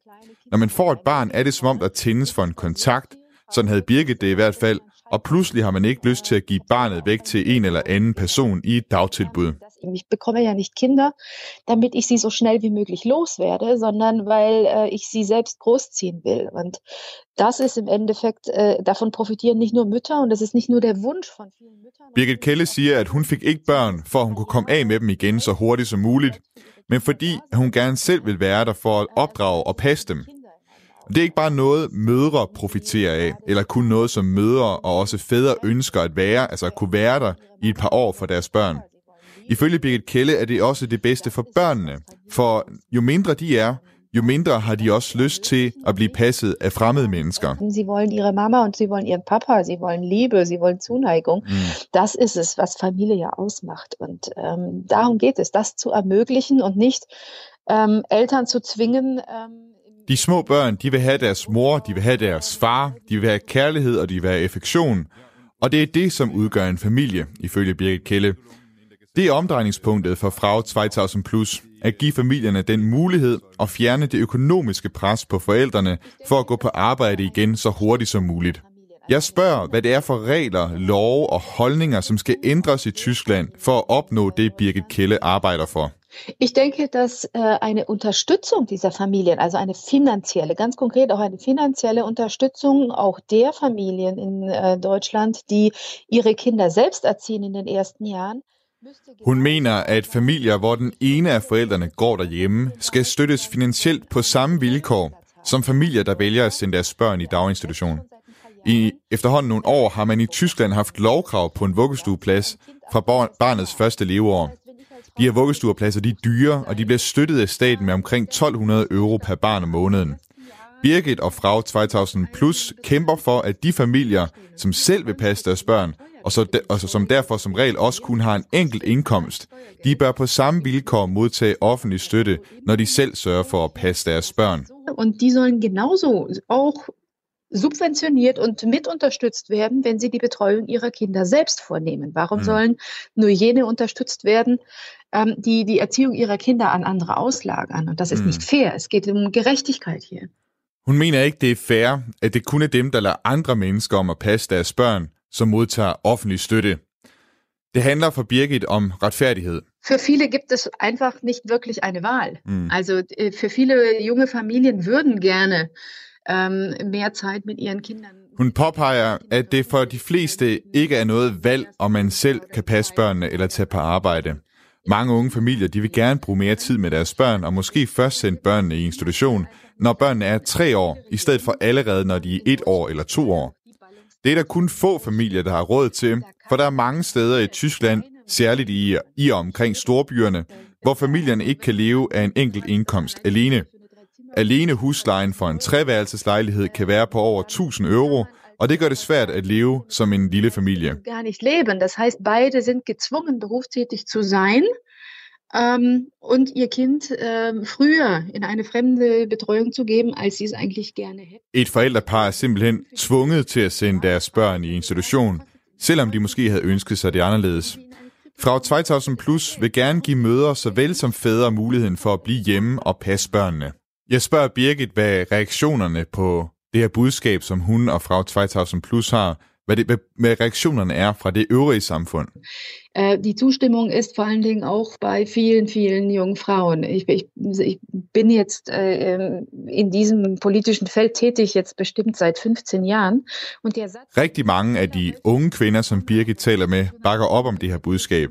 Når man får et barn, er det som om, der tændes for en kontakt. Sådan havde Birgit det i hvert fald. Og pludselig har man ikke lyst til at give barnet væk til en eller anden person i et dagtilbud. Ich bekomme ja nicht Kinder, damit ich sie so schnell wie möglich loswerde, sondern weil äh, ich sie selbst großziehen will. Und das ist im Endeffekt, äh, davon profitieren nicht nur Mütter, und das ist nicht nur der Wunsch von vielen Müttern. Birgit Kelle siger, at hun fik ikke børn, for at hun kunne komme af med dem igen så hurtigt som muligt, men fordi hun gerne selv vil være der for at opdrage og passe dem. Det er ikke bare noget, mødre profiterer af, eller kun noget, som mødre og også fædre ønsker at være, altså at kunne være der i et par år for deres børn. Ifølge Birgit Kelle er det også det bedste for børnene, for jo mindre de er, jo mindre har de også lyst til at blive passet af fremmede mennesker. Sie wollen ihre Mama und sie wollen ihren Papa, sie wollen Liebe, sie wollen Zuneigung. Mm. Das ist es, was Familie ja ausmacht. Und ähm, darum geht es, das zu ermöglichen und nicht ähm, Eltern zu zwingen. Ähm, de små børn, de vil have deres mor, de vil have deres far, de vil have kærlighed og de vil have affektion. Og det er det, som udgør en familie, ifølge Birgit Kelle. Det er omdrejningspunktet for Frau 2000 Plus, at give familierne den mulighed at fjerne det økonomiske pres på forældrene for at gå på arbejde igen så hurtigt som muligt. Jeg spørger, hvad det er for regler, love og holdninger, som skal ændres i Tyskland for at opnå det, Birgit Kelle arbejder for. Ich denke, dass äh, eine Unterstützung dieser Familien, also eine finanzielle, ganz konkret auch eine finanzielle Unterstützung auch der Familien in äh, Deutschland, die ihre Kinder selbst erziehen in den ersten Jahren, Hun mener, at familier, hvor den ene af forældrene går derhjemme, skal støttes finansielt på samme vilkår som familier, der vælger at sende deres børn i daginstitution. I efterhånden nogle år har man i Tyskland haft lovkrav på en vuggestueplads fra barnets første leveår. De her vuggestuepladser de er dyre, og de bliver støttet af staten med omkring 1200 euro per barn om måneden. Birgit og Frau 2000 Plus kæmper for, at de familier, som selv vil passe deres børn, og, så de, og som derfor som regel også kun har en enkelt indkomst, de bør på samme vilkår modtage offentlig støtte, når de selv sørger for at passe deres børn. Und die sollen genauso auch subventioniert und mit unterstützt werden, wenn sie die Betreuung ihrer Kinder selbst vornehmen. Warum sollen nur jene unterstützt werden, ähm, die die Erziehung ihrer Kinder an andere auslagern? Und das ist mhm. nicht fair. Es geht um Gerechtigkeit hier. Hun mener ikke, det er fair, at det kun er dem, der lader andre mennesker om at passe deres børn, som modtager offentlig støtte. Det handler for Birgit om retfærdighed. Für viele gibt es einfach nicht wirklich eine Wahl. Mm. Also äh, für viele junge Familien würden gerne ähm, mehr Zeit mit ihren Kindern. Hun påpeger, at det for de fleste ikke er noget valg, om man selv kan passe børnene eller tage på arbejde. Mange unge familier de vil gerne bruge mere tid med deres børn, og måske først sende børnene i institution, når børnene er tre år, i stedet for allerede, når de er et år eller to år. Det er der kun få familier, der har råd til, for der er mange steder i Tyskland, særligt i, i og omkring storbyerne, hvor familierne ikke kan leve af en enkelt indkomst alene. Alene huslejen for en treværelseslejlighed kan være på over 1000 euro, og det gør det svært at leve som en lille familie. Gar nicht leben. Das heißt, beide sind gezwungen, berufstätig zu sein ähm, und ihr Kind äh, früher in eine fremde Betreuung zu geben, als sie es eigentlich gerne hätten. Et forældrepar er simpelthen tvunget til at sende deres børn i institution, selvom de måske havde ønsket sig det anderledes. Frau 2000 Plus vil gerne give mødre såvel som fædre muligheden for at blive hjemme og passe børnene. Jeg spørger Birgit, hvad reaktionerne på det her budskab, som hun og Frau 2000 Plus har, hvad, det, hvad reaktionerne er fra det øvrige samfund. Äh, die Zustimmung ist vor allen Dingen auch bei vielen, vielen jungen Frauen. Ich, ich, ich bin jetzt äh, ähm, in diesem politischen Feld tätig, jetzt bestimmt seit 15 Jahren. Und der Satz Rigtig mange af de unge kvinder, som Birgit taler med, bakker op om det her budskab.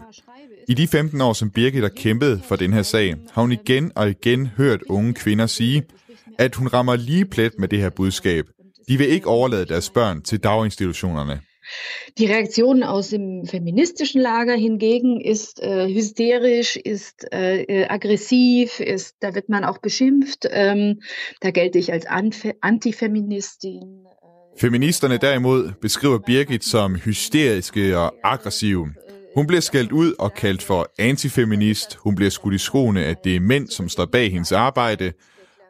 I de 15 år, som Birgit har kæmpet for den her sag, har hun igen og igen hørt unge kvinder sige, at hun rammer lige plet med det her budskab. De vil ikke overlade deres børn til daginstitutionerne. Die Reaktion aus dem feministischen Lager hingegen ist äh, hysterisch, ist äh, äh aggressiv, ist, da wird man auch beschimpft. Ähm, da gelte ich als Antifeministin. Feministerne derimod beskriver Birgit som hysteriske og aggressive. Hun bliver skældt ud og kaldt for antifeminist. Hun bliver skudt i skoene, at det er mænd, som står bag hendes arbejde.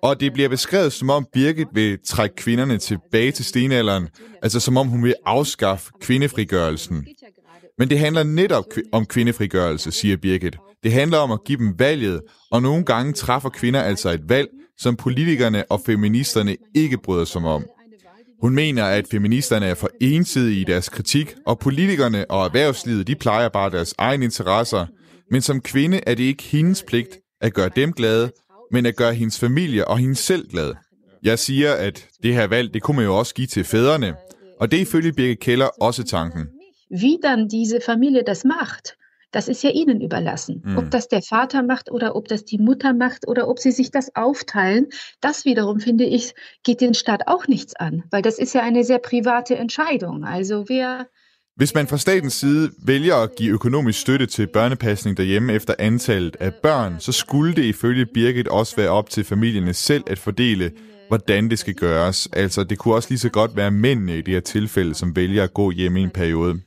Og det bliver beskrevet, som om Birgit vil trække kvinderne tilbage til stenalderen, altså som om hun vil afskaffe kvindefrigørelsen. Men det handler netop om kvindefrigørelse, siger Birgit. Det handler om at give dem valget, og nogle gange træffer kvinder altså et valg, som politikerne og feministerne ikke bryder sig om. Hun mener, at feministerne er for ensidige i deres kritik, og politikerne og erhvervslivet de plejer bare deres egne interesser, Men som kvinde er det ikke hendes pligt at gøre dem glade, men at gøre hendes familie og hende selv glad. Jeg siger, at det her valg, det kunne man jo også give til fædrene. Og det er ifølge Birgit Keller også tanken. Wie dann diese Familie das macht, das ist ja ihnen überlassen. Mhm. Ob das der Vater macht oder ob das die Mutter macht oder ob sie sich das aufteilen, das wiederum finde ich, geht den Staat auch nichts an, weil das ist ja eine sehr private Entscheidung. Also wer Hvis man fra statens side vælger at give økonomisk støtte til børnepasning derhjemme efter antallet af børn, så skulle det ifølge Birgit også være op til familierne selv at fordele, hvordan det skal gøres. Altså, det kunne også lige så godt være mændene i det her tilfælde, som vælger at gå hjemme i en periode.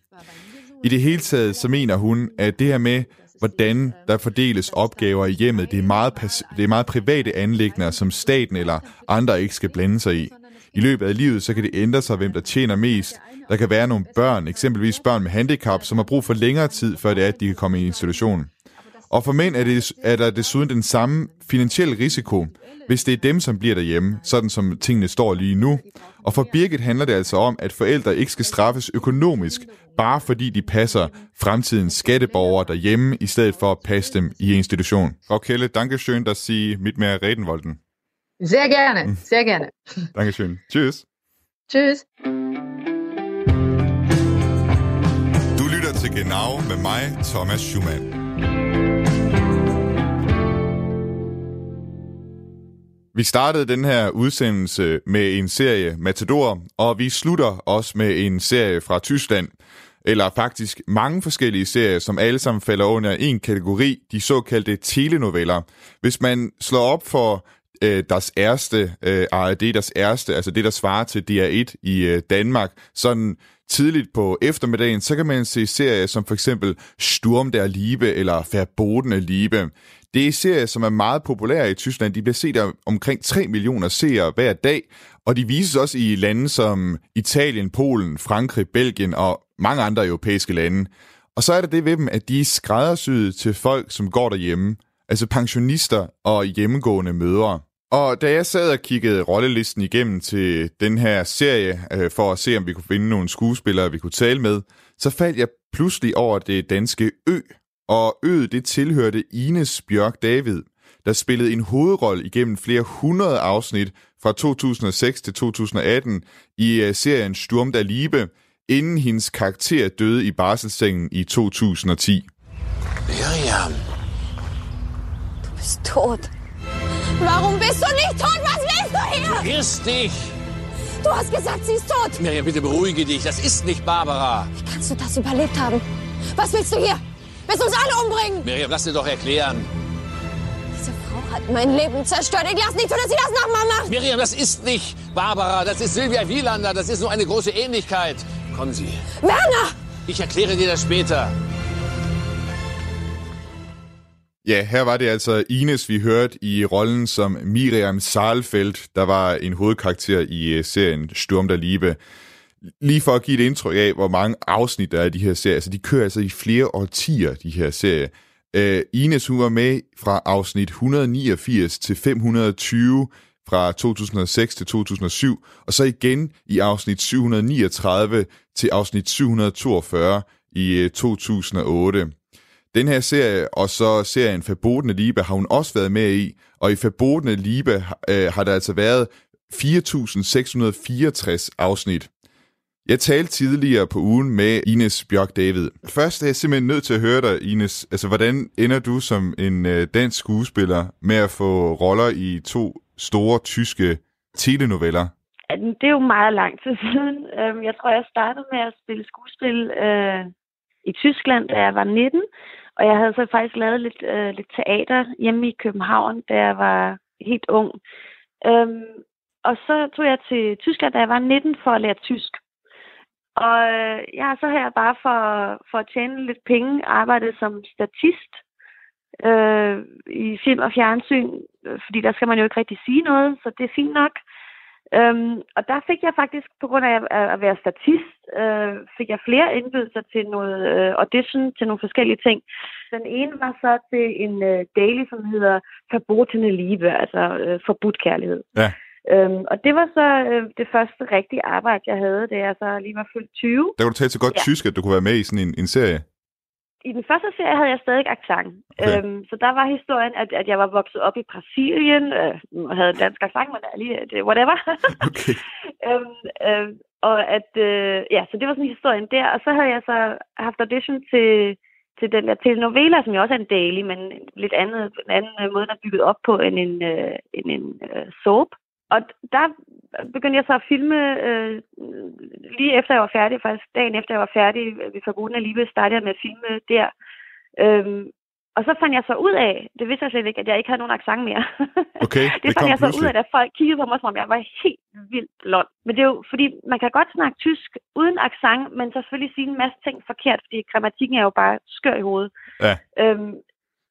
I det hele taget, så mener hun, at det her med, hvordan der fordeles opgaver i hjemmet, det er meget, det er meget private anlægner, som staten eller andre ikke skal blande sig i. I løbet af livet, så kan det ændre sig, hvem der tjener mest. Der kan være nogle børn, eksempelvis børn med handicap, som har brug for længere tid, før det er, at de kan komme i institution. Og for mænd er, det, er der desuden den samme finansielle risiko, hvis det er dem, som bliver derhjemme, sådan som tingene står lige nu. Og for Birgit handler det altså om, at forældre ikke skal straffes økonomisk, bare fordi de passer fremtidens skatteborgere derhjemme, i stedet for at passe dem i institution. Frau Kelle, dankeschön, dass Sie mit mir reden wollten. Sehr gerne, sehr gerne. Dankeschön. Tschüss. Tschüss. Du lytter til Genau med mig, Thomas Schumann. Vi startede den her udsendelse med en serie Matador, og vi slutter også med en serie fra Tyskland. Eller faktisk mange forskellige serier, som alle sammen falder under en kategori, de såkaldte telenoveller. Hvis man slår op for øh, deres ærste, øh, ARD deres ærste, altså det, der svarer til DR1 i øh, Danmark, sådan tidligt på eftermiddagen, så kan man se serier som for eksempel Sturm der Liebe eller Verbotene Liebe. Det er serier, som er meget populære i Tyskland. De bliver set af omkring 3 millioner seere hver dag, og de vises også i lande som Italien, Polen, Frankrig, Belgien og mange andre europæiske lande. Og så er det det ved dem, at de er skræddersyet til folk, som går derhjemme. Altså pensionister og hjemmegående mødre. Og da jeg sad og kiggede rollelisten igennem til den her serie, øh, for at se, om vi kunne finde nogle skuespillere, vi kunne tale med, så faldt jeg pludselig over det danske Ø. Og Ø'et, det tilhørte Ines Bjørk David, der spillede en hovedrolle igennem flere hundrede afsnit fra 2006 til 2018 i øh, serien Sturm der Liebe, inden hendes karakter døde i barselssengen i 2010. Miriam. Du bist tot. Warum bist du nicht tot? Was willst du hier? Irrst dich! Du hast gesagt, sie ist tot. Miriam, bitte beruhige dich. Das ist nicht Barbara. Wie kannst du das überlebt haben? Was willst du hier? Willst du uns alle umbringen? Miriam, lass dir doch erklären. Diese Frau hat mein Leben zerstört. Ich lass nicht zu, dass sie das nochmal macht. Miriam, das ist nicht Barbara. Das ist Silvia Wielander. Das ist nur eine große Ähnlichkeit. Kommen Sie. Werner! Ich erkläre dir das später. Ja, her var det altså Ines, vi hørte i rollen som Miriam Saalfeldt, der var en hovedkarakter i øh, serien Sturm der Liebe. Lige for at give et indtryk af, hvor mange afsnit der er i de her serier. så de kører altså i flere årtier, de her serier. Uh, Ines, hun var med fra afsnit 189 til 520 fra 2006 til 2007, og så igen i afsnit 739 til afsnit 742 i øh, 2008. Den her serie, og så serien Forbodende Liebe, har hun også været med i, og i Forbodende Liebe øh, har der altså været 4.664 afsnit. Jeg talte tidligere på ugen med Ines Bjørk David. Først er jeg simpelthen nødt til at høre dig, Ines. Altså, hvordan ender du som en øh, dansk skuespiller med at få roller i to store tyske telenoveller? Det er jo meget lang tid siden. Øhm, jeg tror, jeg startede med at spille skuespil øh, i Tyskland, da jeg var 19. Og jeg havde så faktisk lavet lidt, øh, lidt teater hjemme i København, da jeg var helt ung. Øhm, og så tog jeg til Tyskland, da jeg var 19, for at lære tysk. Og øh, jeg har så her bare for, for at tjene lidt penge arbejdet som statist øh, i film og fjernsyn, fordi der skal man jo ikke rigtig sige noget, så det er fint nok. Øhm, og der fik jeg faktisk, på grund af at- være statist, øh, fik jeg flere indbydelser til noget øh, audition, til nogle forskellige ting. Den ene var så til en øh, daily, som hedder Verbotene Liebe, altså øh, forbudt kærlighed. Ja. Øhm, og det var så øh, det første rigtige arbejde, jeg havde, da jeg så lige var fyldt 20. Der kunne du tale så godt ja. tysk, at du kunne være med i sådan en, en serie. I den første serie havde jeg stadig accent. Okay. Øhm, så der var historien, at, at jeg var vokset op i Brasilien, øh, og havde dansk accent, men lige, det, whatever. Okay. øhm, øh, og at, øh, ja, så det var sådan historien der. Og så havde jeg så haft audition til, til den der telenovela, som jo også er en daily, men en lidt andet, en anden øh, måde, der er bygget op på end en, øh, end en øh, soap. Og der begyndte jeg så at filme øh, lige efter jeg var færdig, faktisk dagen efter jeg var færdig ved Fagoden alligevel, startede jeg med at filme der. Øhm, og så fandt jeg så ud af, det vidste jeg slet ikke, at jeg ikke havde nogen accent mere. Okay, det, det fandt jeg så ud pludselig. af, da folk kiggede på mig, som om jeg var helt vildt blond. Men det er jo, fordi man kan godt snakke tysk uden accent, men selvfølgelig sige en masse ting forkert, fordi grammatikken er jo bare skør i hovedet. Ja. Øhm,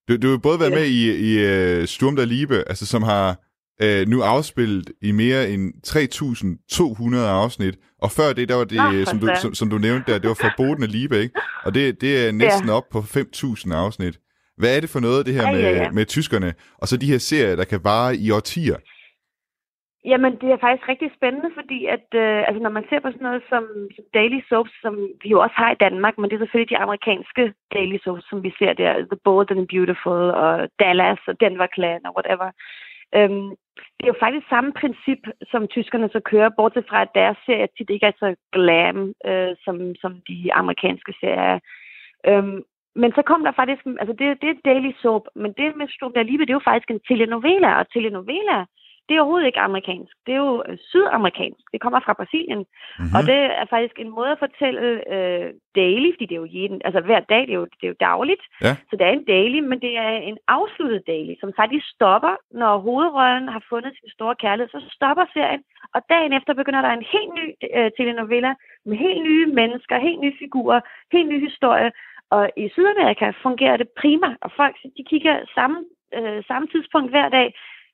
Du, du har både været med i, i uh, Sturm der Liebe, altså, som har uh, nu afspillet i mere end 3.200 afsnit. Og før det, der var det, Nå, øh, som, du, som, som du nævnte der, det var Verboten af Liebe, ikke? Og det, det er næsten op på 5.000 afsnit. Hvad er det for noget, det her Ja, med, ja, ja. med tyskerne? Og så de her serier, der kan vare i årtier. Jamen, det er faktisk rigtig spændende, fordi at, øh, altså, når man ser på sådan noget som, som daily soaps, som vi jo også har i Danmark, men det er selvfølgelig de amerikanske daily soaps, som vi ser der, The Bold and the Beautiful, og Dallas, og Denver Clan, og whatever. Øhm, det er jo faktisk samme princip, som tyskerne så kører, bortset fra, at deres serier tit ikke er så glam, øh, som, som de amerikanske serier er. Øhm, men så kom der faktisk, altså det, det er daily soap, men det med Sturm der Liebe, det er jo faktisk en telenovela, og telenovela, det er overhovedet ikke amerikansk. Det er jo øh, sydamerikansk. Det kommer fra Brasilien. Mm-hmm. Og det er faktisk en måde at fortælle øh, daily, fordi det er jo jeden, altså hver dag, det er jo, det er jo dagligt. Ja. Så det er en daily, men det er en afsluttet daily, som faktisk stopper, når hovedrollen har fundet sin store kærlighed. Så stopper serien, og dagen efter begynder der en helt ny øh, telenovela med helt nye mennesker, helt nye figurer, helt ny historie. Og i Sydamerika fungerer det prima, og folk de kigger samme, øh, samme tidspunkt hver dag,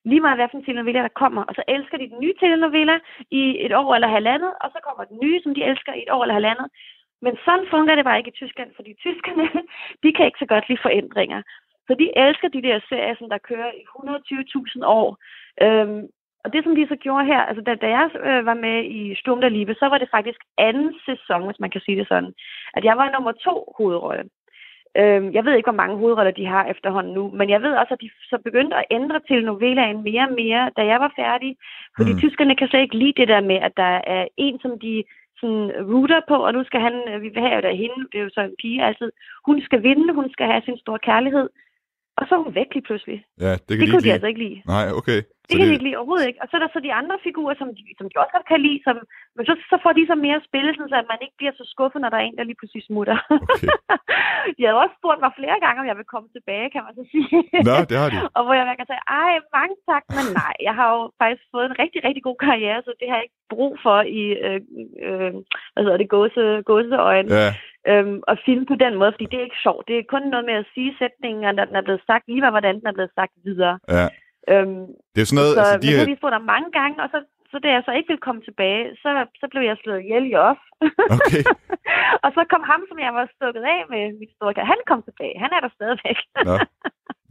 lige meget hvad for en telenovela, der kommer. Og så elsker de den nye telenovela i et år eller halvandet, og så kommer den nye, som de elsker i et år eller halvandet. Men sådan fungerer det bare ikke i Tyskland, fordi tyskerne, de kan ikke så godt lide forændringer. Så de elsker de der serier, som der kører i 120.000 år. Øhm, og det, som de så gjorde her, altså da, da jeg øh, var med i Sturm der Liebe, så var det faktisk anden sæson, hvis man kan sige det sådan, at jeg var nummer to hovedrolle. Øhm, jeg ved ikke, hvor mange hovedroller de har efterhånden nu, men jeg ved også, at de så begyndte at ændre til novelaen mere og mere, da jeg var færdig. Fordi Mm. tyskerne kan slet ikke lide det der med, at der er en, som de sådan router på, og nu skal han, øh, vi vil have der hende, det er jo så en pige altid, hun skal vinde, hun skal have sin store kærlighed, og så er hun væk lige pludselig. Ja, det kan Det de kunne de lide. altså ikke lide. Nej, okay. Det kan de ikke lide overhovedet ikke. Og så er der så de andre figurer, som de, som de også godt kan lide, som, men så, så får de så mere spil, så at man ikke bliver så skuffet, når der er en, der lige pludselig smutter. Okay. de har også spurgt mig flere gange, om jeg vil komme tilbage, kan man så sige. Nå, det har de. og hvor jeg kan sige, ej, mange tak, men nej, jeg har jo faktisk fået en rigtig, rigtig god karriere, så det har jeg ikke brug for i, øh, øh, hvad hedder det, gåse, gåseøjne. Ja. Øhm, at filme på den måde, fordi det er ikke sjovt. Det er kun noget med at sige sætningen, og når den er blevet sagt, lige meget hvordan den er blevet sagt videre. Ja. Øhm, Det er sådan noget, så, altså men de her... har de spurgt om mange gange, og så, så da jeg så ikke ville komme tilbage, så, så blev jeg slået ihjel i off. Okay. og så kom ham, som jeg var stukket af med mit store han kom tilbage. Han er der stadigvæk. Nå.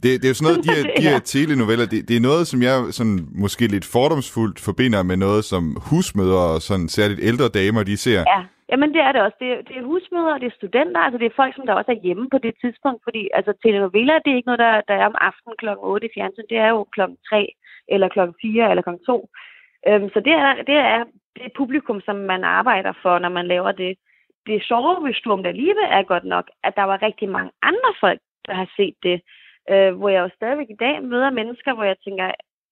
Det, det er jo sådan noget, de her, de her telenoveller, det, det er noget, som jeg sådan, måske lidt fordomsfuldt forbinder med noget, som husmødre og sådan særligt ældre damer, de ser. Ja, jamen det er det også. Det er, det er husmødre, det er studenter, altså det er folk, som der også er hjemme på det tidspunkt, fordi altså telenovela, det er ikke noget, der, der er om aftenen kl. 8 i fjernsyn, det er jo kl. 3 eller kl. 4 eller kl. 2. Øhm, så det er, det er det publikum, som man arbejder for, når man laver det. Det sjove ved Sturm der Liebe er godt nok, at der var rigtig mange andre folk, der har set det. Øh, hvor jeg jo stadigvæk i dag møder mennesker, hvor jeg tænker,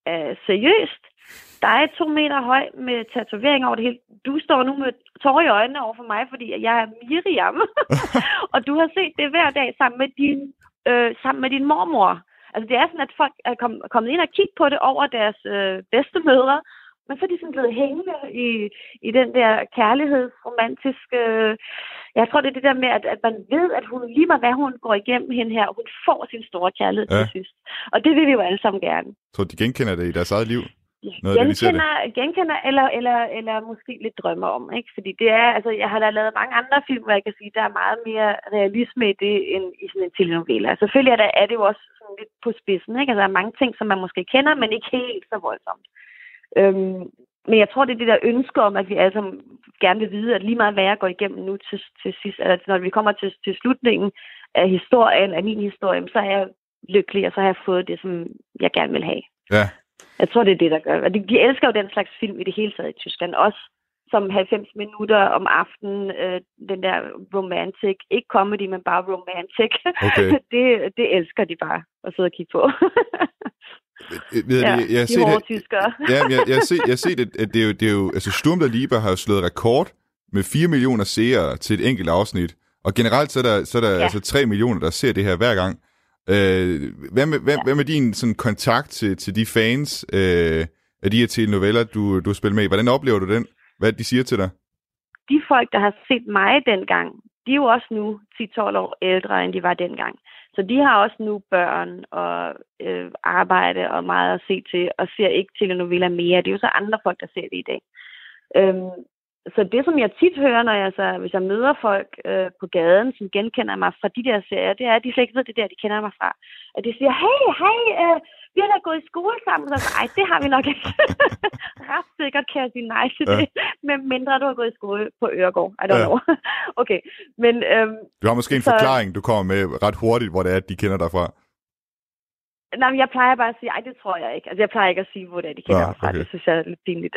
øh, seriøst, der er to meter høj med tatovering over det hele. Du står nu med tårer i øjnene over for mig, fordi jeg er Miriam. og du har set det hver dag sammen med din, øh, sammen med din mormor. Altså det er sådan, at folk er kom, kommet ind og kigge på det over deres øh, bedstemødre, men så er de sådan blevet hængende i, i den der kærlighedsromantiske... Jeg tror, det er det der med, at, at man ved, at hun lige meget hvad hun går igennem hende her, hun får sin store kærlighed Ja. til sidst. Og det vil vi jo alle sammen gerne. Tror, de genkender det i deres eget liv. Noget af det, de. Genkender, genkender eller, eller, eller måske lidt drømmer om, ikke? Fordi det er, altså, jeg har da lavet mange andre film, hvor jeg kan sige, der er meget mere realisme i det, end i sådan en telenovela. Selvfølgelig er, der, er det jo også sådan lidt på spidsen, ikke? Altså, der er mange ting, som man måske kender, men ikke helt så voldsomt. Øhm, men jeg tror, det er det der ønske om, at vi alle sammen gerne vil vide, at lige meget hvad jeg går igennem nu til, til sidst, eller når vi kommer til, til slutningen, af historien, af min historie, så er jeg lykkelig, og så har jeg fået det, som jeg gerne vil have. Ja. Jeg tror, det er det, der gør. Og de, de elsker jo den slags film i det hele taget i Tyskland. Også som 90 minutter om aftenen, øh, den der romantic, ikke comedy, men bare romantic. Okay. det, det elsker de bare at sidde og kigge på. Ved, ja, jeg, jeg har de set, hårde tyskere. ja, jeg, jeg, har set, jeg har set, at, at det, er jo, det er jo, altså Sturm der Liebe har jo slået rekord med 4 millioner seere til et enkelt afsnit. Og generelt så er der, så er der ja. altså 3 millioner, der ser det her hver gang. Øh, hvad, med, hvad, ja. hvad med din sådan, kontakt til, til de fans øh, af de her telenoveller, du, du spiller med i? Hvordan oplever du den? Hvad de siger til dig? De folk, der har set mig dengang, de er jo også nu 10-12 år ældre, end de var dengang. Så de har også nu børn og øh, arbejde og meget at se til, og ser ikke telenoveller mere. Det er jo så andre folk, der ser det i dag. Øhm, så det, som jeg tit hører, når jeg så, hvis jeg møder folk øh, på gaden, som genkender mig fra de der serier, det er, at de slet ikke ved det der, de kender mig fra. At de siger, hey, hej, øh, vi har da gået i skole sammen. Så nej, det har vi nok ikke. Ret sikkert kan jeg sige nej til Ja. det, med mindre du har gået i skole på Øregård. I don't Ja. know. okay, men... Øhm, Du har måske en så- forklaring, du kommer med ret hurtigt, hvor det er, at de kender dig fra. Nej, men jeg plejer bare at sige, ej, det tror jeg ikke. Altså, jeg plejer ikke at sige, hvor det er, de kender Nå, mig fra. okay. Det synes jeg er lidt pinligt.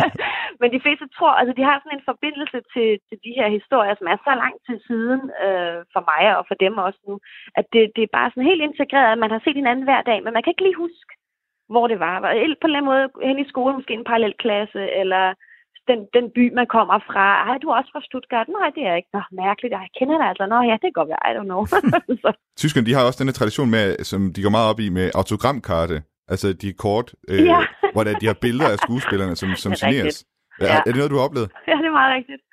men de fleste tror, altså, de har sådan en forbindelse til, til de her historier, som er så lang tid siden øh, for mig og for dem også nu, at det, det er bare sådan helt integreret, at man har set hinanden hver dag, men man kan ikke lige huske, hvor det var. På en eller anden måde hen i skole, måske en parallelklasse, eller den, den by, man kommer fra. Ej, du er også fra Stuttgart. Nej, det er ikke. Nå, mærkeligt. Jeg kender dig altså. Nå, ja, det går være. I don't know. så, Tyskerne, de har også den her tradition med, som de går meget op i, med autogramkarte. Altså de kort, øh, Ja. hvor der, de har billeder af skuespillerne, som, som er signeres. rigtigt. Er, Ja. er det noget, du har oplevet? Ja, det er meget rigtigt.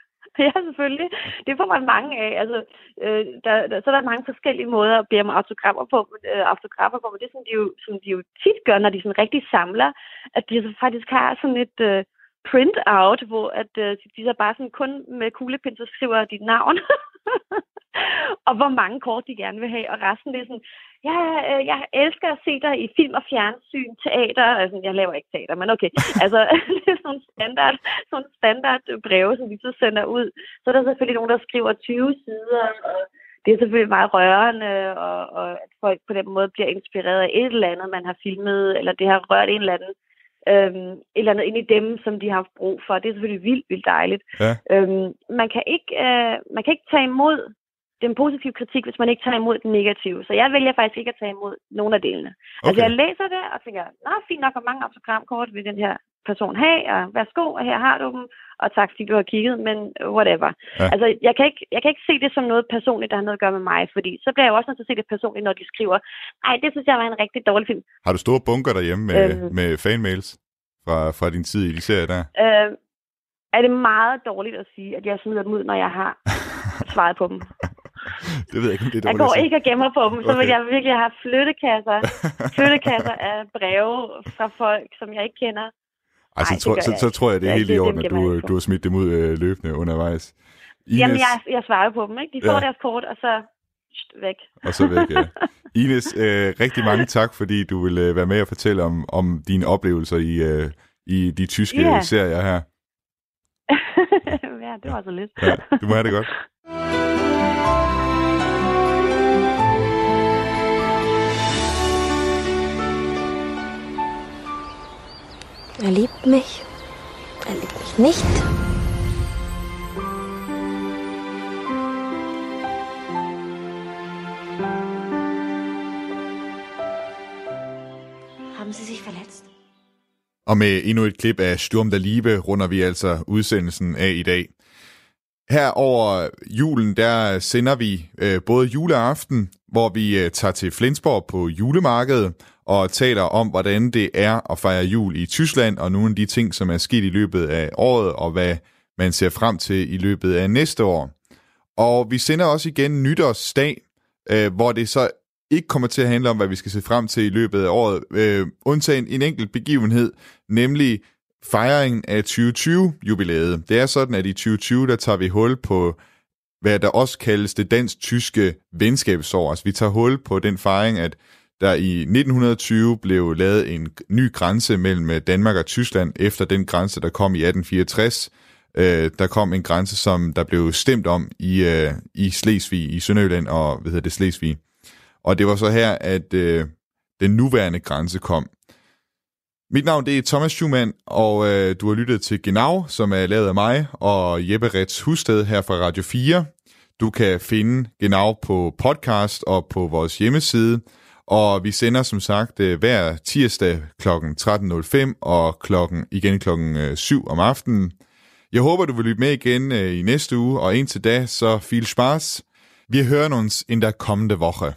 Ja, selvfølgelig. Det får man mange af. Altså, øh, der, der, så er der mange forskellige måder at bede om autogrammer på, øh, autograffer på, men det er sådan, de jo, som de jo tit gør, når de sådan rigtig samler, at de så faktisk har sådan et øh, print-out, hvor at, øh, de så bare sådan kun med kuglepind, så skriver dit navn, og hvor mange kort de gerne vil have, og resten det er sådan, ja, øh, jeg elsker at se dig i film og fjernsyn, teater, altså, jeg laver ikke teater, men okay, altså, det er sådan standard, sådan standard breve, som vi så sender ud. Så er der selvfølgelig nogen, der skriver 20 sider, og det er selvfølgelig meget rørende, og, og at folk på den måde bliver inspireret af et eller andet, man har filmet, eller det har rørt en eller anden, øhm, et eller andet ind i dem, som de har haft brug for. Det er selvfølgelig vildt, vildt dejligt. Ja. Øhm, man, kan ikke, øh, man kan ikke tage imod den positive kritik, hvis man ikke tager imod den negative. Så jeg vælger faktisk ikke at tage imod nogen af delene. Okay. Altså jeg læser det og tænker, nå fint nok, hvor mange autogramkort vil den her person have, og værsgo, og her har du dem, og tak fordi du har kigget, men whatever. Ja. Altså jeg kan, ikke, jeg kan ikke se det som noget personligt, der har noget at gøre med mig, fordi så bliver jeg jo også nødt til at se det personligt, når de skriver, nej, det synes jeg var en rigtig dårlig film. Har du store bunker derhjemme med, Øhm. med fanmails fra, fra din tid i de serier der? Øh, er det meget dårligt at sige, at jeg smider dem ud, når jeg har svaret på dem. Det ved jeg ikke, om det er Jeg dårligt går at sige. ikke og gemmer på dem, så vil Okay. jeg virkelig have flyttekasser, flyttekasser af breve fra folk, som jeg ikke kender. Ej, så, Ej, tror, så, jeg så tror jeg, det er helt i orden, at du, på. du har smidt dem ud øh, løbende undervejs. Ines, Jamen, jeg, jeg svarer på dem, ikke? De får Ja. deres kort, og så væk. og så væk, ja. Ines, øh, rigtig mange tak, fordi du vil øh, være med og fortælle om, om dine oplevelser i, øh, i de tyske Ja. serier her. ja, det var så lidt. Ja, du må have det godt. Er liebt mich. Er liebt mich nicht. Haben Sie sich verletzt? Og med endnu et klip af Sturm der Liebe runder vi altså udsendelsen af i dag. Her over julen, der sender vi øh, både juleaften, hvor vi øh, tager til Flensborg på julemarkedet og taler om, hvordan det er at fejre jul i Tyskland, og nogle af de ting, som er sket i løbet af året, og hvad man ser frem til i løbet af næste år. Og vi sender også igen nytårsdag, øh, hvor det så ikke kommer til at handle om, hvad vi skal se frem til i løbet af året, øh, undtagen en enkelt begivenhed, nemlig fejringen af 2020-jubilæet. Det er sådan, at i 2020, der tager vi hul på, hvad der også kaldes det dansk-tyske venskabsår. Altså vi tager hul på den fejring, at der i 1920 blev lavet en ny grænse mellem øh, Danmark og Tyskland, efter den grænse, der kom i 1864. øh, der kom en grænse, som der blev stemt om i, øh, i Slesvig, i Sønderjylland og hvad hedder det, Slesvig. Og det var så her, at øh, den nuværende grænse kom. Mit navn det er Thomas Schumann, og øh, du har lyttet til Genau, som er lavet af mig og Jeppe Rets Husted her fra Radio 4. Du kan finde Genau på podcast og på vores hjemmeside, og vi sender som sagt øh, hver tirsdag kl. 13.05 og klokken, igen klokken øh, 7 om aftenen. Jeg håber, du vil lytte med igen øh, i næste uge, og indtil da, så viel Spaß. Vi hører uns in der kommende Woche.